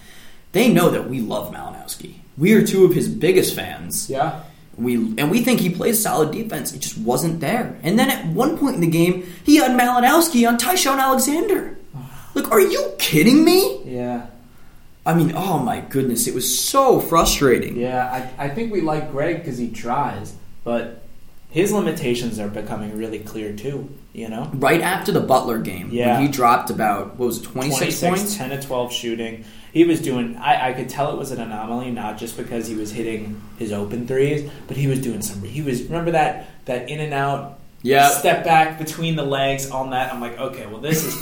they know that we love Malinowski. We are two of his biggest fans. yeah. We and we think he plays solid defense. It just wasn't there. And then at one point in the game, he had Malinowski on Ty-Shon Alexander. Like, are you kidding me? Yeah. I mean, oh my goodness, it was so frustrating. Yeah. I, I think we like Greg because he tries, but his limitations are becoming really clear too. You know, Right after the Butler game, Yeah. when he dropped about what was it, twenty six 26, points. 10 to 12 shooting. He was doing, I, I could tell it was an anomaly, not just because he was hitting his open threes, but he was doing some, he was, remember that, that in and out Yeah. step back between the legs on that? I'm like, okay, well, this is,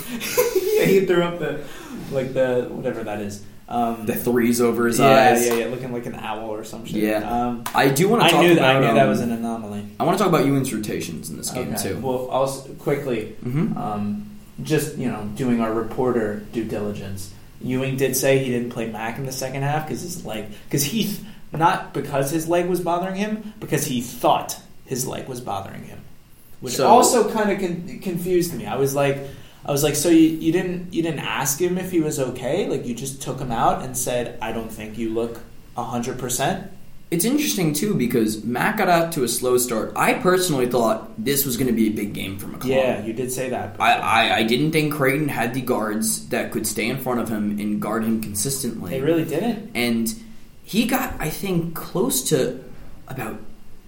yeah, *laughs* *laughs* he threw up the, like the, whatever that is. Um, The threes over his yeah, eyes. yeah, yeah, yeah. looking like an owl or some shit. Yeah. Um, I do want to I talk knew about. that. I knew that um, was an anomaly. I want to talk about Ewing's rotations in this game Okay. too. Well, also quickly, Mhm. um, just you know, doing our reporter due diligence. Ewing did say he didn't play Mac in the second half because his leg, because he, not because his leg was bothering him, because he thought his leg was bothering him, which So- also kind of con- confused me. I was like, I was like, so you, you didn't you didn't ask him if he was okay? Like you just took him out and said, I don't think you look hundred percent. It's interesting too because Matt got out to a slow start. I personally thought this was going to be a big game for McClung. Yeah, you did say that. I, I, I didn't think Creighton had the guards that could stay in front of him and guard him consistently. they really didn't. and he got, I think, close to about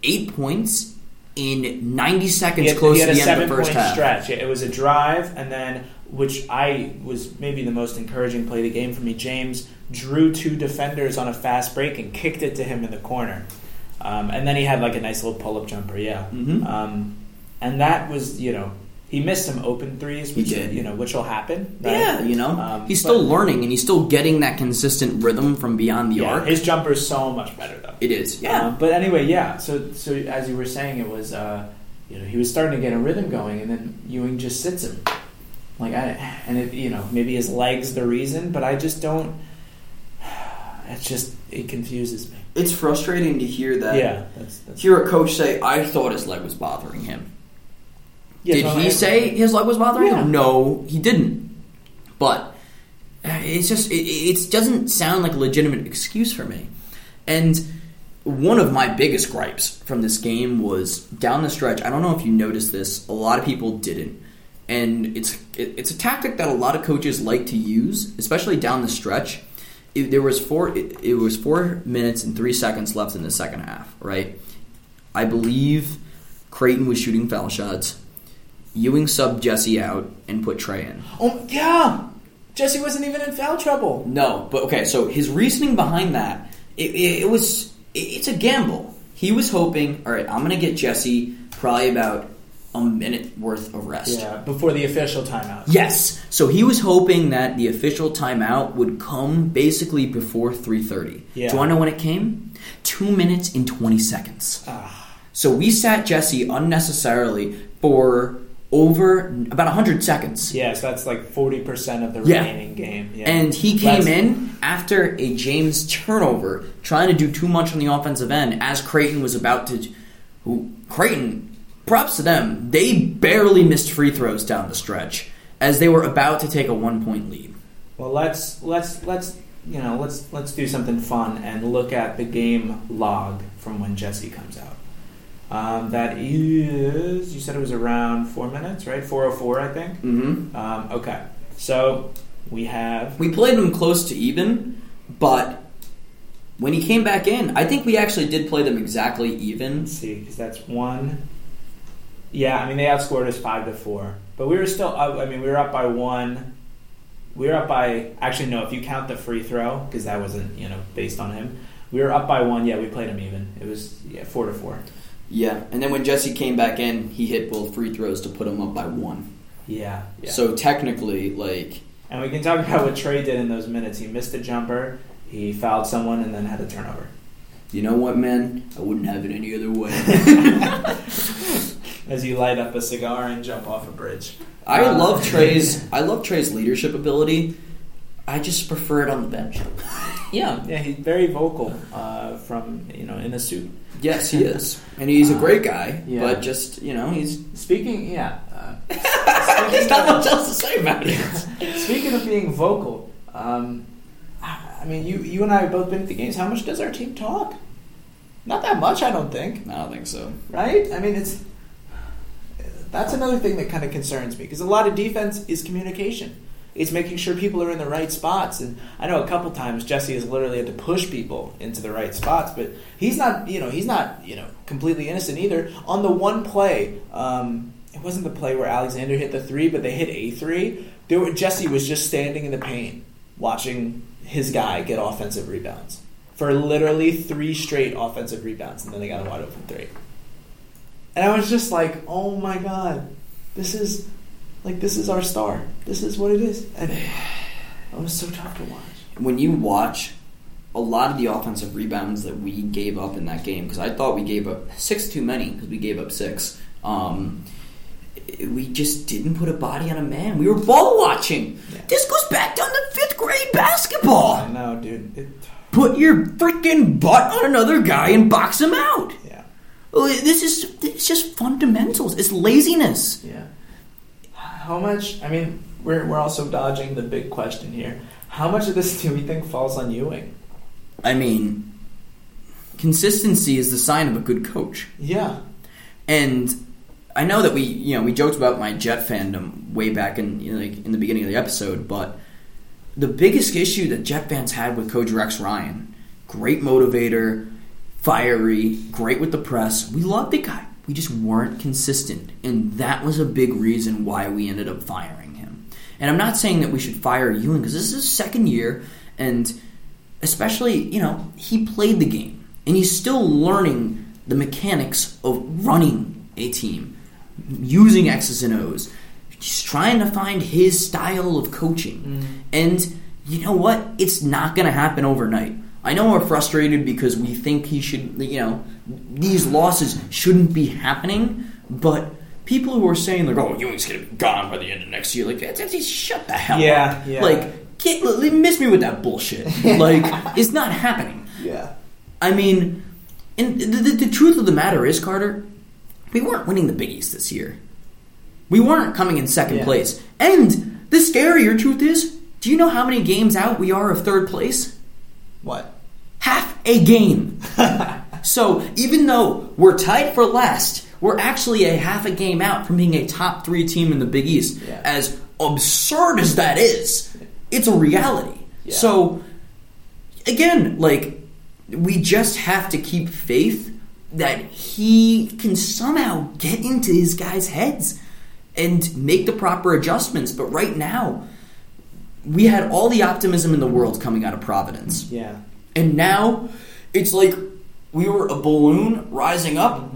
eight points in 90 seconds had, close to the end of the first point half. stretch. It was a drive, and then which I was maybe the most encouraging play of the game for me. James drew two defenders on a fast break and kicked it to him in the corner, um, and then he had like a nice little pull up jumper. Yeah, Mhm. um, and that was you know he missed some open threes, which did. you know which will happen. Right? Yeah, you know, Um, he's still learning and he's still getting that consistent rhythm from beyond the Yeah, arc. his jumper is so much better though. it is, yeah. Um, but anyway, yeah. So so as you were saying, it was uh, you know he was starting to get a rhythm going, and then Ewing just sits him. Like I and it you know maybe his legs the reason, but I just don't. *sighs* It's just it confuses me. it's frustrating to hear that. yeah, that's, that's Hear a coach say, "I thought his leg was bothering him." Did he say his leg was bothering Yeah. him? No, he didn't. But uh, it's just it, it doesn't sound like a legitimate excuse for me. And one of my biggest gripes from this game was down the stretch. I don't know if you noticed this. A lot of people didn't, and it's it, it's a tactic that a lot of coaches like to use, especially down the stretch. It, there was four. It, it was four minutes and three seconds left in the second half. Right. I believe Creighton was shooting foul shots. Ewing subbed Jessie out and put Trey in. Oh yeah, Jessie wasn't even in foul trouble. No, but okay. So his reasoning behind that, it, it, it was it, it's a gamble. He was hoping, all right, I'm going to get Jessie probably about a minute worth of rest. Yeah, before the official timeout. Yes. So he was hoping that the official timeout would come basically before 3:30. Yeah. Do you want to know when it came? Two minutes and 20 seconds. Ah. So we sat Jessie unnecessarily for over about 100 seconds. Yeah, so that's like forty percent of the Yeah. remaining game. Yeah. And he came in after a James turnover, trying to do too much on the offensive end as Creighton was about to. Who, Creighton, props to them, they barely missed free throws down the stretch as they were about to take a one point lead. Well, let's let's let's you know let's let's do something fun and look at the game log from when Jessie comes out. Um, that is, you said it was around four minutes, right? Four oh four, I think. Mm-hmm. Um, okay, so we have We played them close to even, but when he came back in, I think we actually did play them exactly even. let's see, because that's one. Yeah, I mean they outscored us five to four, but we were still. Up, I mean, we were up by one. We were up by actually no, if you count the free throw because that wasn't you know based on him. We were up by one. Yeah, we played him even. It was yeah four to four. Yeah, and then when Jessie came back in, he hit both free throws to put him up by one. Yeah, yeah. So technically, like, and we can talk about what Trey did in those minutes. He missed a jumper, he fouled someone, and then had a turnover. you know what, man? I wouldn't have it any other way. *laughs* As you light up a cigar and jump off a bridge. I Uh, love *laughs* Trey's. I love Trey's leadership ability. I just prefer it on the bench. yeah. Yeah, he's very vocal uh, from you know in a suit. Yes, he is, and he's a great guy. Yeah. But just you know, he's Speaking, yeah. Uh, *laughs* there's not much else to say about it. *laughs* speaking of being vocal, um, I mean, you you and I have both been at the games. How much does our team talk? Not that much, I don't think. I don't think so. right? I mean, it's that's another thing that kind of concerns me because a lot of defense is communication. It's making sure people are in the right spots, and I know a couple times Jessie has literally had to push people into the right spots, but he's not, you know, he's not, you know, completely innocent either. On the one play, um, it wasn't the play where Alexander hit the three, but they hit a three. There were, Jessie was just standing in the paint watching his guy get offensive rebounds for literally three straight offensive rebounds, and then they got a wide open three. And I was just like, oh my god, this is like this is our star. This is what it is. And it was so tough to watch. when you watch a lot of the offensive rebounds that we gave up in that game, because I thought we gave up six too many because we gave up six. Um, we just didn't put a body on a man. We were ball watching. This goes back down to fifth grade basketball. I know, dude. It, Put your freaking butt on another guy and box him out. yeah, Oh, This is it's just fundamentals. It's laziness. yeah. How much? I mean, we're we're also dodging the big question here. How much of this do we think falls on Ewing? I mean, consistency is the sign of a good coach. Yeah, And I know that we, you know, we joked about my Jet fandom way back in, you know, like in the beginning of the episode, but the biggest issue that Jet fans had with Coach Rex Ryan, great motivator, fiery, great with the press. We loved the guy. We just weren't consistent, and that was a big reason why we ended up firing him. And I'm not saying that we should fire Ewing because this is his second year, and especially, you know, he played the game and he's still learning the mechanics of running a team, using X's and O's. He's trying to find his style of coaching. Mm. And you know what? It's not going to happen overnight. I know we're frustrated because we think he should, you know, these losses shouldn't be happening, but people who are saying, like, oh, Ewing's going to be gone by the end of next year, like, that's, that's, shut the hell Yeah, up. yeah. Like, get, miss me with that bullshit. *laughs* like, it's not happening. yeah. I mean, and the, the, the truth of the matter is, Carter, we weren't winning the Big East this year. We weren't coming in second Yeah. place. And the scarier truth is, do you know how many games out we are of third place? What? Half a game. *laughs* so even though we're tied for last, we're actually a half a game out from being a top three team in the Big East. Yeah. As absurd as that is, it's a reality. Yeah. So again, like we just have to keep faith that he can somehow get into his guys' heads and make the proper adjustments. But right now, we had all the optimism in the world coming out of Providence. Yeah. And now it's like we were a balloon rising up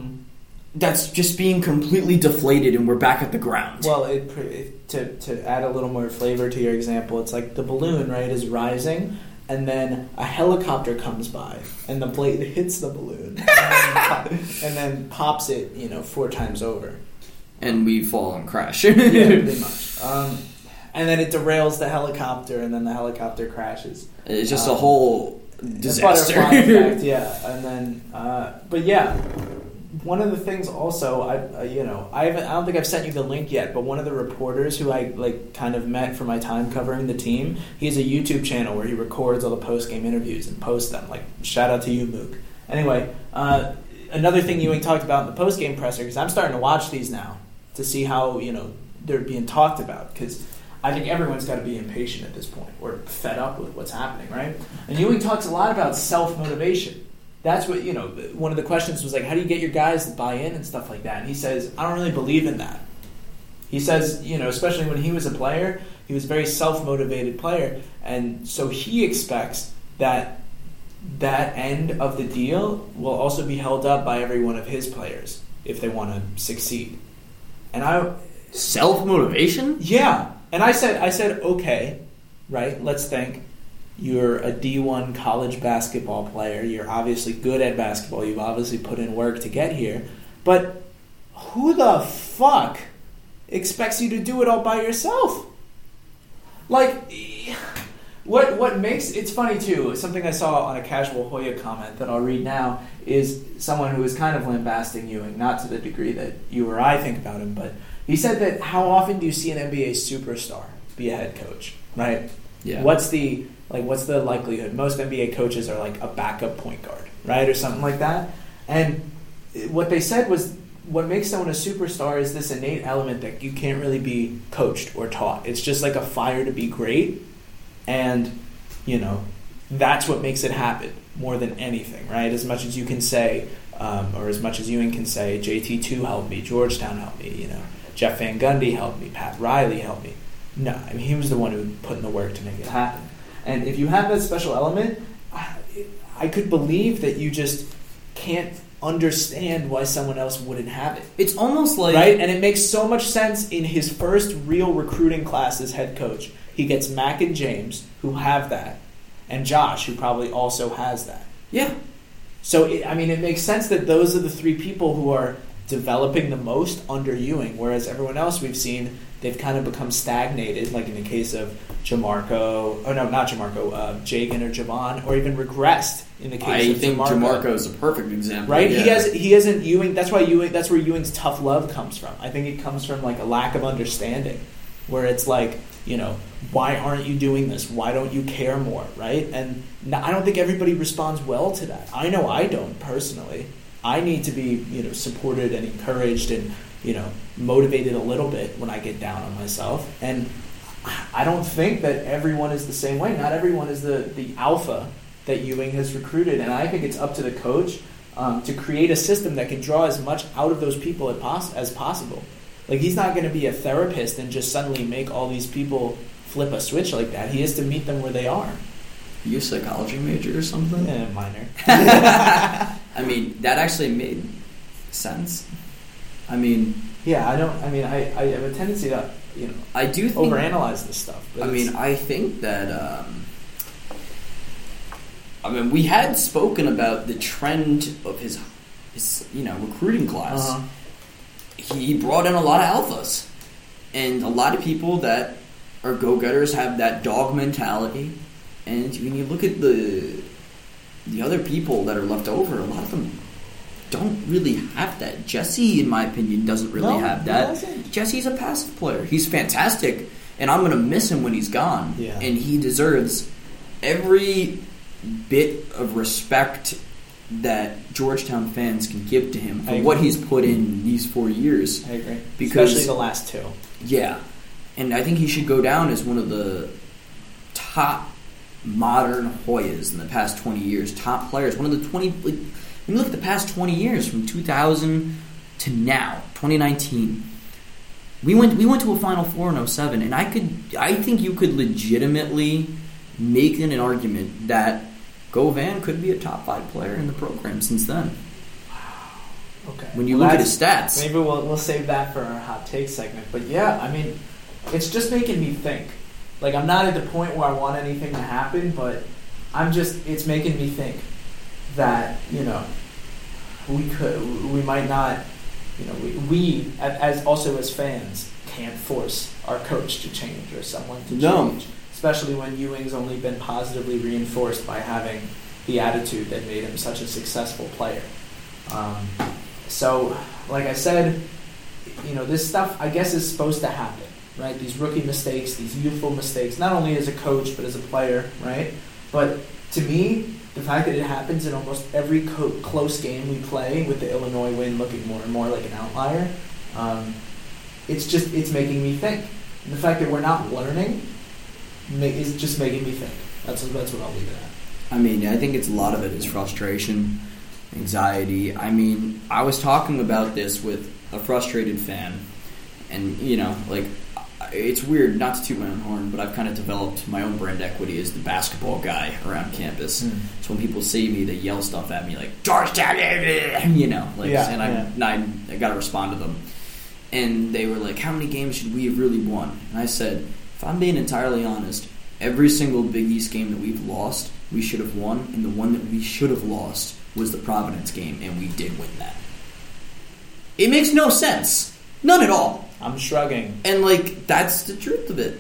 that's just being completely deflated and we're back at the ground. Well, it, it, to to add a little more flavor to your example, it's like the balloon, right, is rising, and then a helicopter comes by, and the blade *laughs* hits the balloon, and then, *laughs* and then pops it, you know, four times over. and we fall and crash. Yeah, pretty *laughs* much. Um, and then it derails the helicopter, and then the helicopter crashes. it's just a Um, whole The disaster. effect, *laughs* yeah. And then, uh, but yeah, one of the things also, I uh, you know, I haven't, I don't think I've sent you the link yet, but one of the reporters who I like kind of met for my time covering the team, he has a YouTube channel where he records all the post game interviews and posts them. Like, shout out to you, Mook. Anyway, uh, another thing Ewing talked about in the post game presser because I'm starting to watch these now to see how you know they're being talked about because. I think everyone's got to be impatient at this point or fed up with what's happening, right? And Ewing talks a lot about self motivation. That's what, you know, one of the questions was like, how do you get your guys to buy in and stuff like that? And he says, I don't really believe in that. He says, you know, especially when he was a player, he was a very self motivated player. And so he expects that that end of the deal will also be held up by every one of his players if they want to succeed. And I, Self motivation? yeah, and I said, I said, okay, right? Let's think. You're a D1 college basketball player. You're obviously good at basketball. You've obviously put in work to get here. But who the fuck expects you to do it all by yourself? Like, what what makes it's funny too. Something I saw on a casual Hoya comment that I'll read now is someone who is kind of lambasting Ewing, not to the degree that you or I think about him, but he said that how often do you see an NBA superstar be a head coach, right? Yeah. What's the like? What's the likelihood? Most NBA coaches are like a backup point guard, right, or something like that. And what they said was, what makes someone a superstar is this innate element that you can't really be coached or taught. It's just like a fire to be great, and you know that's what makes it happen more than anything, right? As much as you can say, um, or as much as Ewing can say, JT two helped me, Georgetown helped me, you know, Jeff Van Gundy helped me, Pat Riley helped me. No, I mean he was the one who put in the work to make it happen. And if you have that special element, I, I could believe that you just can't understand why someone else wouldn't have it. It's almost like Right? And it makes so much sense in his first real recruiting class as head coach. He gets Mac and James, who have that. and Josh, who probably also has that. Yeah. So it, I mean, it makes sense that those are the three people who are developing the most under Ewing, whereas everyone else we've seen they've kind of become stagnated. Like in the case of Jamorko, oh no, not Jamorko, uh, Jagan or Jahvon, or even regressed in the case I of think Jamorko. Jamorko is a perfect example. Right? Yeah. He has he hasn't Ewing. That's why Ewing. That's where Ewing's tough love comes from. I think it comes from like a lack of understanding, where it's like you know why aren't you doing this? Why don't you care more? Right? And I don't think everybody responds well to that. I know I don't personally. I need to be you know supported and encouraged and you know motivated a little bit when I get down on myself and. I don't think that everyone is the same way. Not everyone is the, the alpha that Ewing has recruited, and I think it's up to the coach um, to create a system that can draw as much out of those people as, pos- as possible. Like he's not going to be a therapist and just suddenly make all these people flip a switch like that. He has to meet them where they are. You a psychology major or something? Eh, minor. *laughs* *laughs* I mean, that actually made sense. I mean, Yeah, I don't. I mean, I, I have a tendency to you know I do think. overanalyze this stuff. But I mean, I think that. Um, I mean, we had spoken about the trend of his, his you know, recruiting class. Uh-huh. He brought in a lot of alphas, and a lot of people that are go-getters have that dog mentality. And when you look at the the other people that are left over, a lot of them don't really have that. Jessie, in my opinion, doesn't really No, have that. Jessie's a passive player. He's fantastic, and I'm going to miss him when he's gone. Yeah. And he deserves every bit of respect that Georgetown fans can give to him for what he's put in these four years. I agree, Because- especially the last two. Yeah. And I think he should go down as one of the top modern Hoyas in the past 20 years. Top players. One of the 20. Like, when you look at the past 20 years, from 2000 to now, 2019. We went we went to a Final Four in 07, and I could I think you could legitimately make an argument that Govan could be a top five player in the program since then. Okay. When you Well, look at his stats, Maybe we'll, we'll save that for our hot take segment. But yeah, I mean, it's just making me think. Like, I'm not at the point where I want anything to happen, but I'm just, it's making me think that, you know, we could, we might not, you know, we, we as also as fans, can't force our coach to change or someone to No. change. Especially when Ewing's only been positively reinforced by having the attitude that made him such a successful player. Um, so, like I said, you know, this stuff I guess is supposed to happen, right? These rookie mistakes, these youthful mistakes, not only as a coach but as a player, right? But to me, the fact that it happens in almost every co- close game we play, with the Illinois win looking more and more like an outlier, um, it's just it's making me think. And the fact that we're not learning ma- is just making me think. That's that's what I'll leave it at. I mean, I think it's a lot of it is frustration, anxiety. I mean, I was talking about this with a frustrated fan, and you know, like it's weird not to toot my own horn, but I've kind of developed my own brand equity as the basketball guy around campus. Hmm. So when people see me, they yell stuff at me like Georgetown, *laughs* you know, like, Yeah, and I, yeah. and I, I got to respond to them. And they were like, "How many games should we have really won?" And I said, "If I'm being entirely honest, every single Big East game that we've lost, we should have won, and the one that we should have lost was the Providence game, and we did win that. It makes no sense, none at all. I'm shrugging. And like that's the truth of it.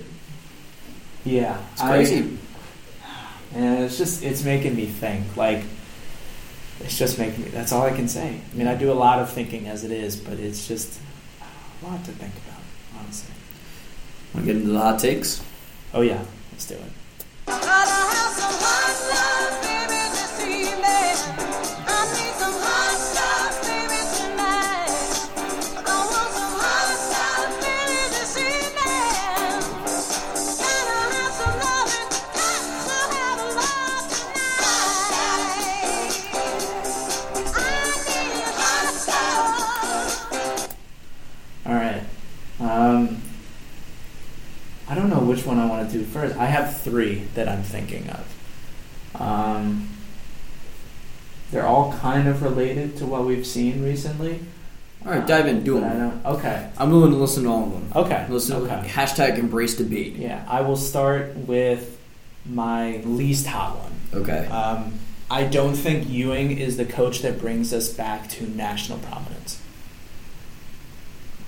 Yeah, It's crazy. And it's just it's making me think. Like it's just making me. That's all I can say. I mean, I do a lot of thinking as it is, but it's just a lot to think about, honestly. Want to get into the hot takes? Oh yeah, let's do it. Which one I want to do first. I have three that I'm thinking of. Um, they're all kind of related to what we've seen recently. All right, dive in, do But I don't. Okay. I'm willing to listen to all of them. Okay. Listen. Okay. Hashtag embrace debate. Yeah, I will start with my least hot one. Okay. Um, I don't think Ewing is the coach that brings us back to national prominence,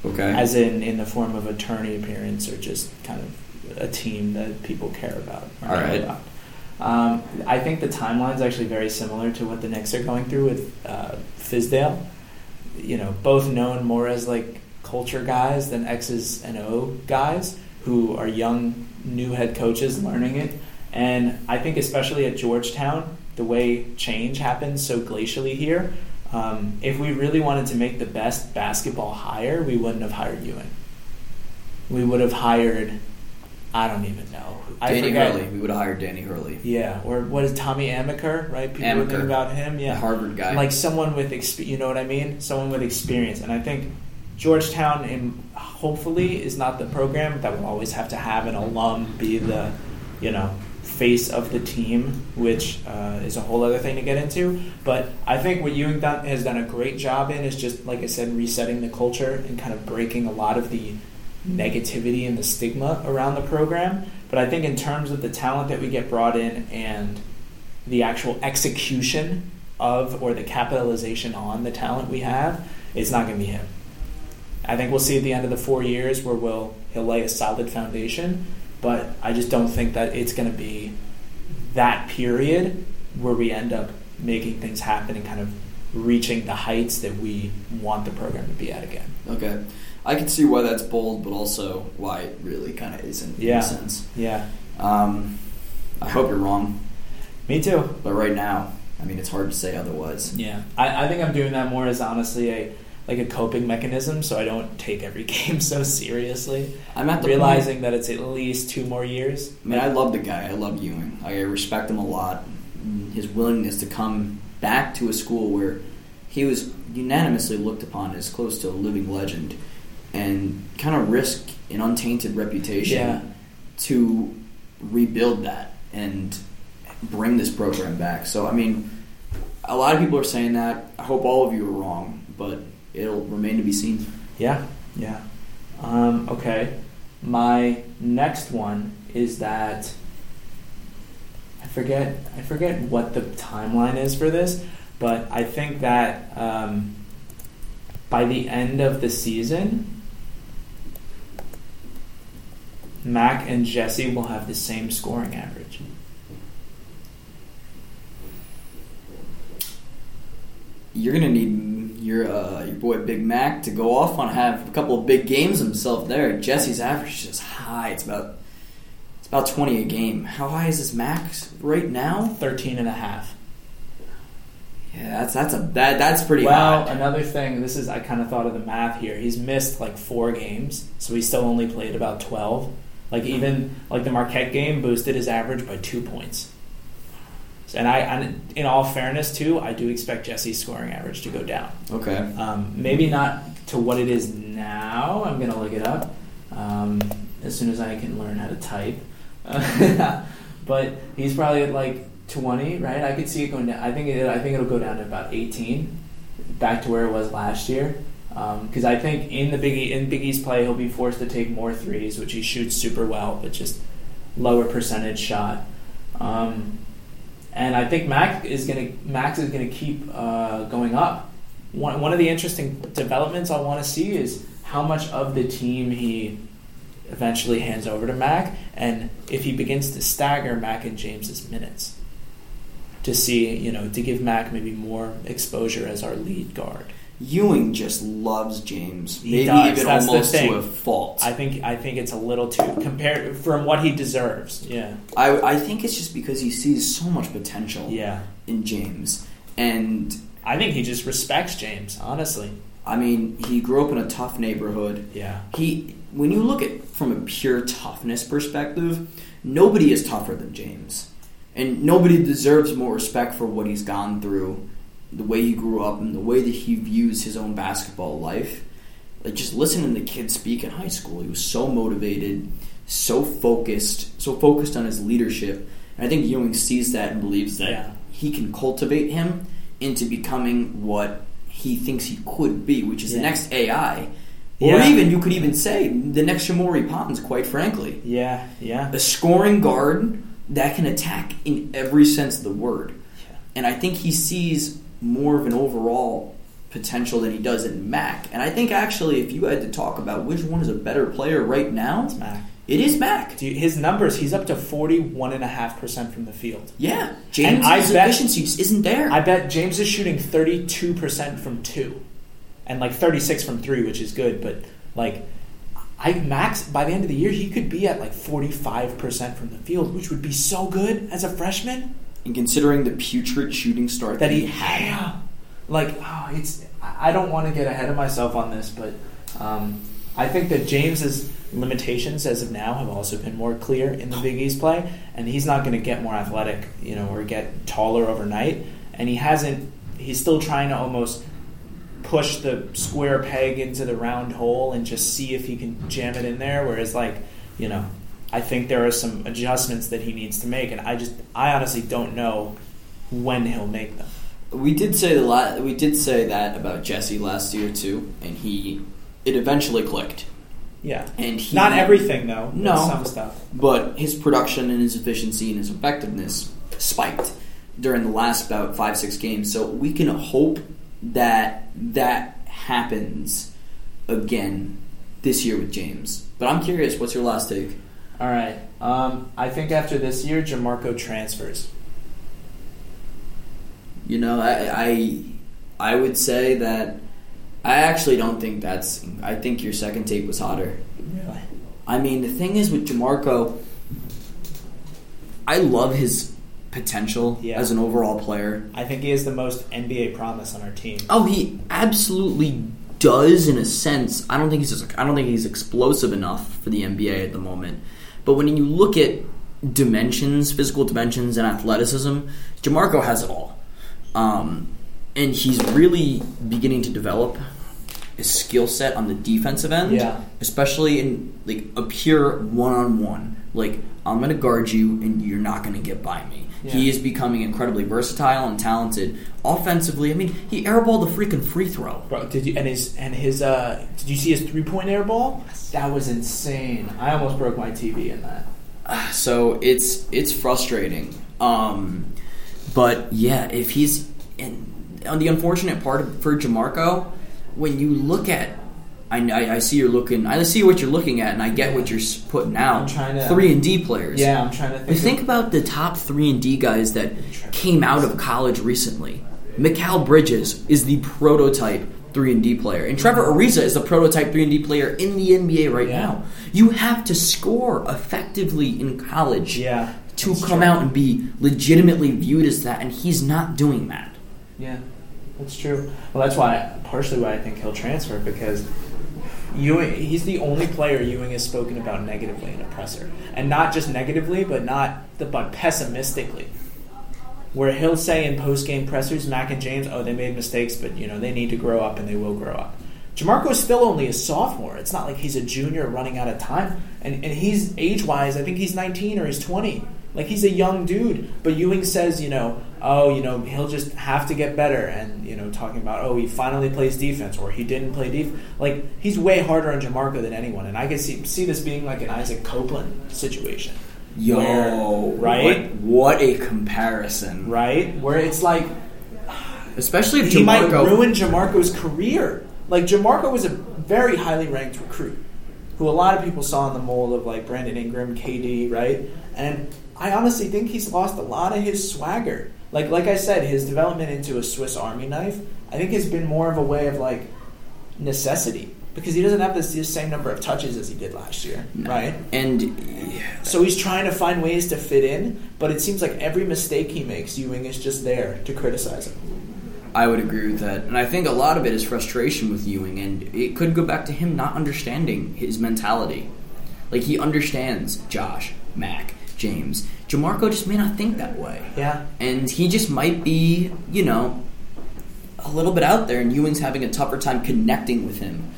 okay. as in in the form of attorney appearance or just kind of a team that people care about. All right. about. Um, I think the timeline is actually very similar to what the Knicks are going through with uh, Fizdale. You know, both known more as like culture guys than X's and O guys who are young, new head coaches learning it. And I think especially at Georgetown, the way change happens so glacially here, um, if we really wanted to make the best basketball hire, we wouldn't have hired Ewing. We would have hired, I don't even know. I Danny forget- Hurley. We would have hired Danny Hurley. yeah, or what is Tommy Amaker, right? People Amaker. thinking about him. Yeah, The Harvard guy. Like someone with, exp- you know what I mean? Someone with experience. And I think Georgetown, in, hopefully, is not the program that will always have to have an alum be the, you know, face of the team, which uh, is a whole other thing to get into. But I think what Ewing done, has done a great job in is just, like I said, resetting the culture and kind of breaking a lot of the negativity and the stigma around the program. But I think in terms of the talent that we get brought in and the actual execution of or the capitalization on the talent we have, it's not going to be him. I think we'll see at the end of the four years where we'll he'll lay a solid foundation, but I just don't think that it's going to be that period where we end up making things happen and kind of reaching the heights that we want the program to be at again. Okay. I can see why that's bold, but also why it really kind of isn't in Yeah. a sense. Yeah, Um, I hope you're wrong, me too. but right now, I mean, it's hard to say otherwise. Yeah, I, I think I'm doing that more as honestly a like a coping mechanism, so I don't take every *laughs* game so seriously. I'm at the realizing point- that it's at least two more years. I mean, I love the guy. I love Ewing. I respect him a lot. His willingness to come back to a school where he was unanimously looked upon as close to a living legend and kind of risk an untainted reputation Yeah. to rebuild that and bring this program back. So, I mean, a lot of people are saying that. I hope all of you are wrong, but it'll remain to be seen. Yeah, yeah. Um, okay, my next one is that I forget I forget what the timeline is for this, but I think that um, by the end of the season, Mac and Jessie will have the same scoring average. You're gonna need your uh, your boy Big Mac to go off on have a couple of big games himself there. Jessie's average is just high. It's about it's about twenty a game. How high is his max right now? 13 and a half. Yeah, that's that's a that that's pretty well, high. another thing, this is I kind of thought of the math here. He's missed like four games, so he still only played about twelve. Like even like the Marquette game boosted his average by two points. And I, and in all fairness, too, I do expect Jessie's scoring average to go down. Okay. Um, maybe not to what it is now. I'm gonna look it up um, as soon as I can learn how to type. *laughs* but he's probably at like 20, right? I could see it going down. I think it, I think it'll go down to about 18, back to where it was last year. Because I think in the Big E, in Big East play, he'll be forced to take more threes, which he shoots super well, but just lower percentage shot. Um, and I think Mac is gonna Max is gonna keep uh, going up. One one of the interesting developments I want to see is how much of the team he eventually hands over to Mac, and if he begins to stagger Mac and James's minutes to see you know to give Mac maybe more exposure as our lead guard. Ewing just loves James. He Maybe does, even that's almost to a fault. I think I think it's a little too compared from what he deserves. Yeah, I, I think it's just because he sees so much potential yeah. in James. And I think he just respects James. Honestly, I mean, he grew up in a tough neighborhood. yeah. He when you look at from a pure toughness perspective, nobody is tougher than James. And nobody deserves more respect for what he's gone through, the way he grew up and the way that he views his own basketball life. Like just listening to the kid speak in high school, he was so motivated, so focused, so focused on his leadership. And I think Ewing sees that and believes that Yeah. he can cultivate him into becoming what he thinks he could be, which is the next AI. Or Yeah. even, you could even say, the next Shamorie Ponds, quite frankly. Yeah, yeah. A scoring guard that can attack in every sense of the word. And I think he sees more of an overall potential than he does in Mac. And I think actually, if you had to talk about which one is a better player right now, It's Mac. it is Mac. You- his numbers, he's up to 41.5% from the field. Yeah, James' efficiency isn't there. I bet James is shooting 32% from two and like 36 from three, which is good. But like, I max by the end of the year, he could be at like 45% from the field, which would be so good as a freshman and considering the putrid shooting start that he had. Yeah. Like, oh, it's. I I don't want to get ahead of myself on this, but um, I think that James's limitations as of now have also been more clear in the Big East play, and he's not going to get more athletic, you know, or get taller overnight. And he hasn't. He's still trying to almost push the square peg into the round hole and just see if he can jam it in there. Whereas, like, you know, I think there are some adjustments that he needs to make, and I just, I honestly don't know when he'll make them. We did say the la- we did say that about Jessie last year too, and he it eventually clicked. Yeah, And he- not everything though. No. some stuff. But his production and his efficiency and his effectiveness spiked during the last about five six games. So we can hope that that happens again this year with James. But I'm curious, what's your last take? All right. Um, I think after this year, Jamorko transfers. You know, I, I I would say that I actually don't think that's. I think your second take was hotter. Really? I mean, the thing is with Jamorko, I love his potential Yeah. as an overall player. I think he is the most NBA promise on our team. Oh, he absolutely does in a sense. I don't think he's I don't think he's explosive enough for the NBA at the moment. But when you look at dimensions, physical dimensions, and athleticism, Jamorko has it all. Um, and he's really beginning to develop his skill set on the defensive end, Yeah. especially in like a pure one-on-one. Like I'm going to guard you, and you're not going to get by me. He is becoming incredibly versatile and talented offensively. I mean, he airballed a freaking free throw. Bro, did you and his and his uh did you see his three point airball? That was insane. I almost broke my TV in that. *sighs* So it's it's frustrating. Um, but yeah, if he's and on the unfortunate part of, for Jamorko, when you look at, I, I, I see you're looking, I see what you're looking at, and I get what you're putting out. I'm trying to- three and D players. Yeah, I'm trying to think. But of- think about the top three and D guys that came out of college recently. Mikal Bridges is the prototype three and D player, and Trevor Ariza is the prototype three and D player in the NBA right Yeah. now. You have to score effectively in college Yeah, to come true. out and be legitimately viewed as that, and he's not doing that. Yeah, that's true. Well, that's why partially why I think he'll transfer because Ewing he's the only player Ewing has spoken about negatively in a presser, and not just negatively, but not the, but pessimistically. Where he'll say in post game pressers, Mac and James, oh, they made mistakes, but you know they need to grow up and they will grow up. Jamorko's still only a sophomore. It's not like he's a junior running out of time, and and he's age wise, I think he's 19 or he's 20. Like he's a young dude, but Ewing says, you know, oh, you know, he'll just have to get better, and you know, talking about, oh, he finally plays defense, or he didn't play defense. Like he's way harder on Jamorko than anyone, and I can see see this being like an Isaac Copeland situation, Yo, Where- right? What, what a comparison! right? Where it's like Especially if he might ruin Jamorko's career. Like Jamorko was a very highly ranked recruit, who a lot of people saw in the mold of like Brandon Ingram, KD, right? And I honestly think he's lost a lot of his swagger. Like like I said, his development into a Swiss Army knife, I think has been more of a way of like necessity because he doesn't have this, the same number of touches as he did last year, right? and So he's trying to find ways to fit in, but it seems like every mistake he makes, Ewing is just there to criticize him. I would agree with that. And I think a lot of it is frustration with Ewing, and it could go back to him not understanding his mentality. Like, he understands Josh, Mac, James. Jamorko just may not think that way. Yeah. And he just might be, you know, a little bit out there, and Ewing's having a tougher time connecting with him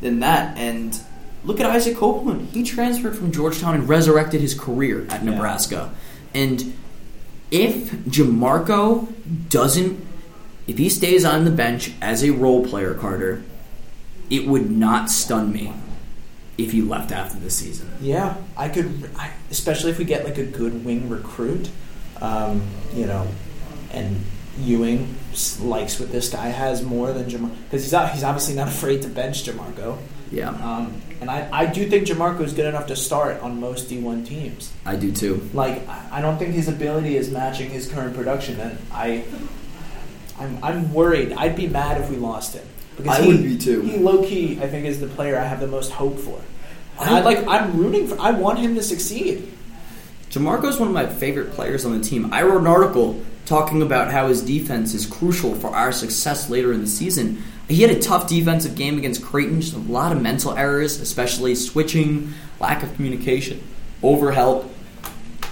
than that. And look at Isaac Copeland. He transferred from Georgetown and resurrected his career at Yeah. Nebraska. And if Jamorko doesn't, if he stays on the bench as a role player, Carter, it would not stun me if he left after the season. Yeah, I could, I, especially if we get like a good wing recruit, um, you know, and Ewing likes what this guy has more than Jamar because he's not, he's obviously not *laughs* afraid to bench Jamorko. Yeah, Um, and I, I do think Jamorko is good enough to start on most D1 teams. I do too. Like I I don't think his ability is matching his current production, and I, I'm, I'm worried. I'd be mad if we lost him. Because I he, would be too. He low key, I think, is the player I have the most hope for. I- I like. I'm rooting for. I want him to succeed. Jamorko's one of my favorite players on the team. I wrote an article talking about how his defense is crucial for our success later in the season. He had a tough defensive game against Creighton, just a lot of mental errors, especially switching, lack of communication, overhelp.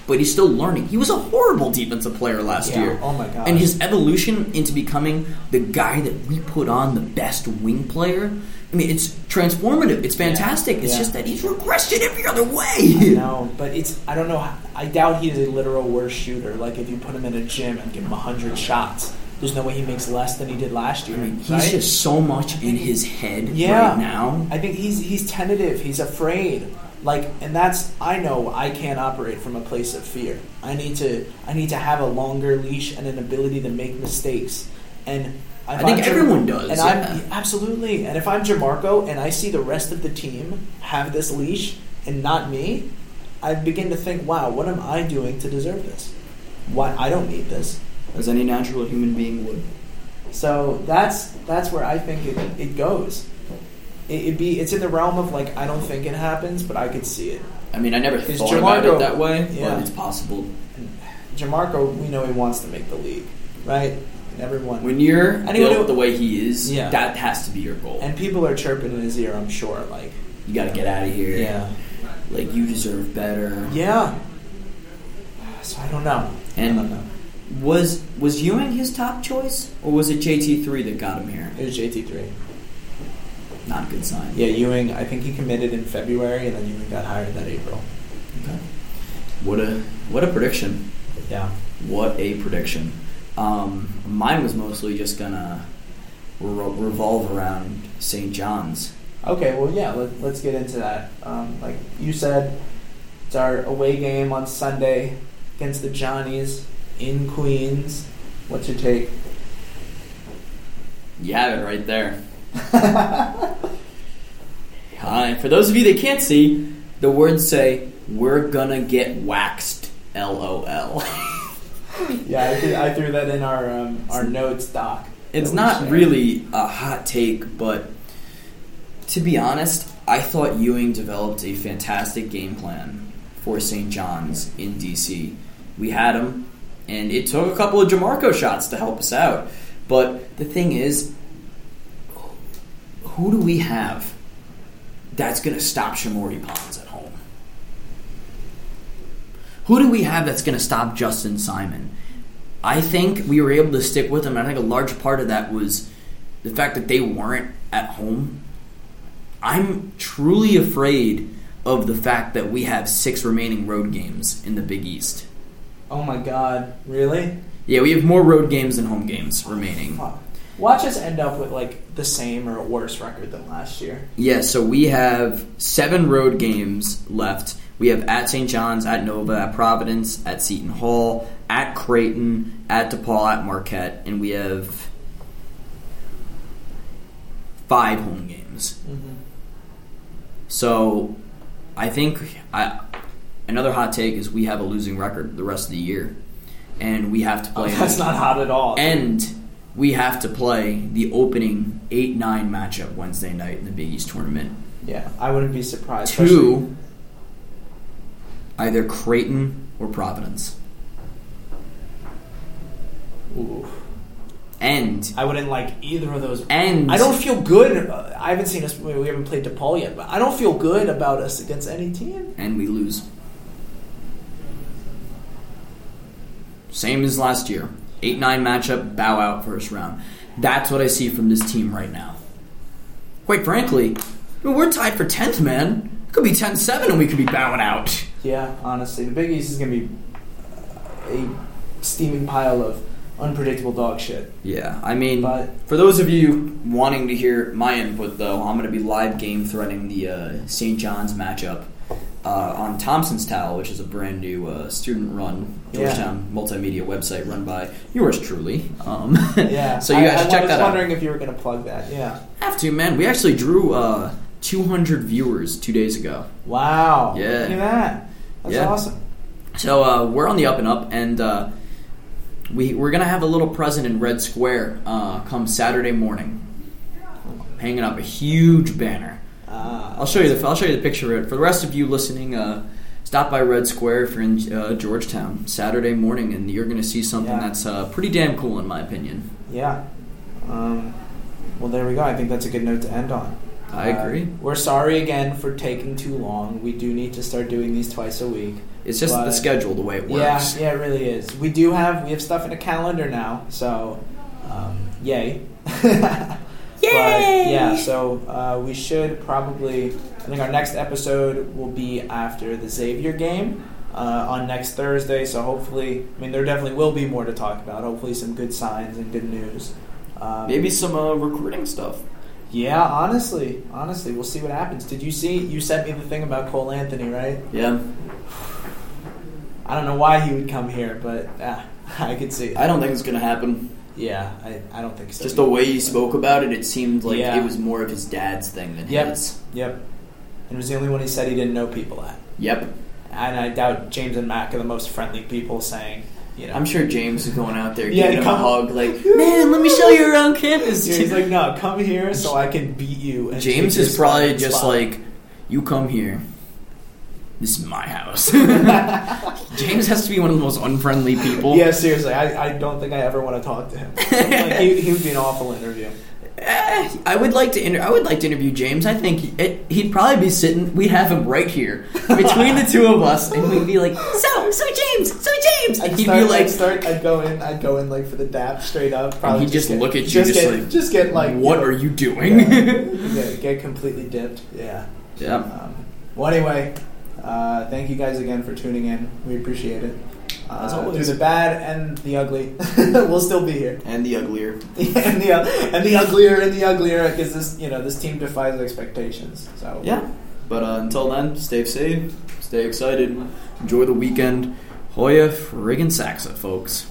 But he's still learning. He was a horrible defensive player last Yeah. year. Oh my gosh. And his evolution into becoming the guy that we put on the best wing player. I mean, it's transformative. It's fantastic. It's Yeah. just that he's regressed in every other way. *laughs* No, but it's. I don't know. I doubt he is a literal worse shooter. Like if you put him in a gym and give him hundred shots, there's no way he makes less than he did last year. I mean, he's right? just so much in his head yeah. right now. I think he's he's tentative. He's afraid. Like, and that's I know I can't operate from a place of fear. I need to I need to have a longer leash and an ability to make mistakes. And I think I'm Jam- everyone does, And yeah. I'm absolutely. And if I'm Jamorko and I see the rest of the team have this leash and not me, I begin to think, wow, what am I doing to deserve this? Why I don't need this. As any natural human being would. So that's that's where I think it, it goes. It, it'd be it's in the realm of like I don't think it happens, but I could see it. I mean, I never Is thought about Jamorko- it that way, Yeah. but it's possible. Jamorko, we know he wants to make the league, right? And everyone When you're Anyone built who- the way he is, Yeah. that has to be your goal. and people are chirping in his ear. I'm sure, like you got to get out of here. yeah, Like you deserve better. yeah. So I don't know. And- I don't know. Was was Ewing his top choice, or was it JT three that got him here? It was JT three. Not a good sign. Yeah, Ewing. I think he committed in February, and then Ewing got hired that April. Okay. What a what a prediction. Yeah. What a prediction. Um, mine was mostly just gonna re- revolve around St. John's. Okay, well, yeah, let, let's get into that. Um, like you said, it's our away game on Sunday against the Johnnies in Queens. What's your take? You have it right there. *laughs* Hi. For those of you that can't see, the words say, "We're gonna get waxed." LOL. *laughs* Yeah, I threw, I threw that in our um, our notes doc. It's not shared. really a hot take, but to be honest, I thought Ewing developed a fantastic game plan for St. John's in DC. We had him, and it took a couple of Jamorko shots to help us out. But the thing is, who do we have that's going to stop Shamorie Ponds at home? Who do we have that's going to stop Justin Simon? I think we were able to stick with them. I think a large part of that was the fact that they weren't at home. I'm truly afraid of the fact that we have six remaining road games in the Big East. Oh my God, really? Yeah, we have more road games than home games remaining. Fuck. Watch us end up with like the same or a worse record than last year. Yeah, so we have seven road games left. We have at St. John's, at Nova, at Providence, at Seton Hall, at Creighton, at DePaul, at Marquette, and we have five home games. Mm-hmm. So I think I, another hot take is we have a losing record the rest of the year, and we have to Oh, play. that's not hot at all. And we have to play the opening eight nine matchup Wednesday night in the Big East tournament. yeah, I wouldn't be surprised. to either Creighton or Providence. Ooh. And I wouldn't like either of those. and I don't feel good. uh, I haven't seen us. We we haven't played DePaul yet, but I don't feel good about us against any team. and we lose. Same as last year. 8 9 matchup, bow out first round. That's what I see from this team right now. Quite frankly, I mean, we're tied for 10th, man. It could be 10 7 and we could be bowing out. Yeah, honestly, the Big East is going to be a steaming pile of unpredictable dog shit. Yeah, I mean, But- for those of you wanting to hear my input, though, I'm going to be live game threading the uh, St. John's matchup uh, on Thompson's Towel, which is a brand new uh, student-run Yeah. Georgetown multimedia website run by yours truly. Um, *laughs* Yeah. so you I- guys I, should check that out. I was wondering if you were going to plug that. Yeah. Have to, man. We actually drew uh, 200 viewers two days ago. Wow. Yeah. Look at that. That's Yeah. awesome. So uh, we're on the up and up, and uh, we we're gonna have a little present in Red Square uh, come Saturday morning, hanging up a huge banner. Ah. I'll show you the I'll show you the picture of it. For the rest of you listening, uh, stop by Red Square if you're in uh, Georgetown Saturday morning, and you're gonna see something Yeah. that's uh, pretty damn cool in my opinion. Yeah. Um, well, there we go. I think that's a good note to end on. I Uh, agree. we're sorry again for taking too long. We do need to start doing these twice a week. It's just the schedule, the way it works. yeah, yeah, it really is. We do have we have stuff in the calendar now, so um, yay. *laughs* But yeah, so uh, we should probably. I think our next episode will be after the Xavier game uh, on next Thursday. So hopefully, I mean, there definitely will be more to talk about. Hopefully, some good signs and good news. Um, Maybe some uh, recruiting stuff. Yeah, honestly, honestly, we'll see what happens. Did you see? You sent me the thing about Cole Anthony, right? Yeah, I don't know why he would come here, but uh, *laughs* I could see. I don't think it's gonna happen. Yeah, I, I don't think so. Just the way he spoke about it, it seemed like Yeah. it was more of his dad's thing than Yep. his. Yep. And it was the only one he said he didn't know people at. Yep. And I doubt James and Mac are the most friendly people saying, you know. I'm sure James is going out there Yeah, giving him a hug, like, *laughs* man, let me show you around campus. Yeah, he's like, no, come here so I can beat you. And James is probably spot." just like, you come here. This is my house. *laughs* James has to be one of the most unfriendly people. Yeah, seriously, I, I don't think I ever want to talk to him. *laughs* like, he, he would be an awful interview. Eh, I would like to. Inter- I would like to interview James. I think it, he'd probably be sitting. We'd have him right here *laughs* between the two of us, and we'd be like, "So, so James, so James." I'd he'd start, be like, I'd start, I'd go in, I'd go in like for the dap straight up. and Probably he'd just get- look at you, just, just, get, like, just get like, "What are you doing?" yeah, get completely dipped. Yeah. yeah. Um, well, anyway, uh, thank you guys again for tuning in. We appreciate it. Uh, As always. through the bad and the ugly, *laughs* we'll still be here. And the uglier. *laughs* and the and the uglier and the uglier because this you know this team defies expectations. So Yeah. But uh, until then, stay safe, stay excited, enjoy the weekend. Hoya friggin' Saxa, folks.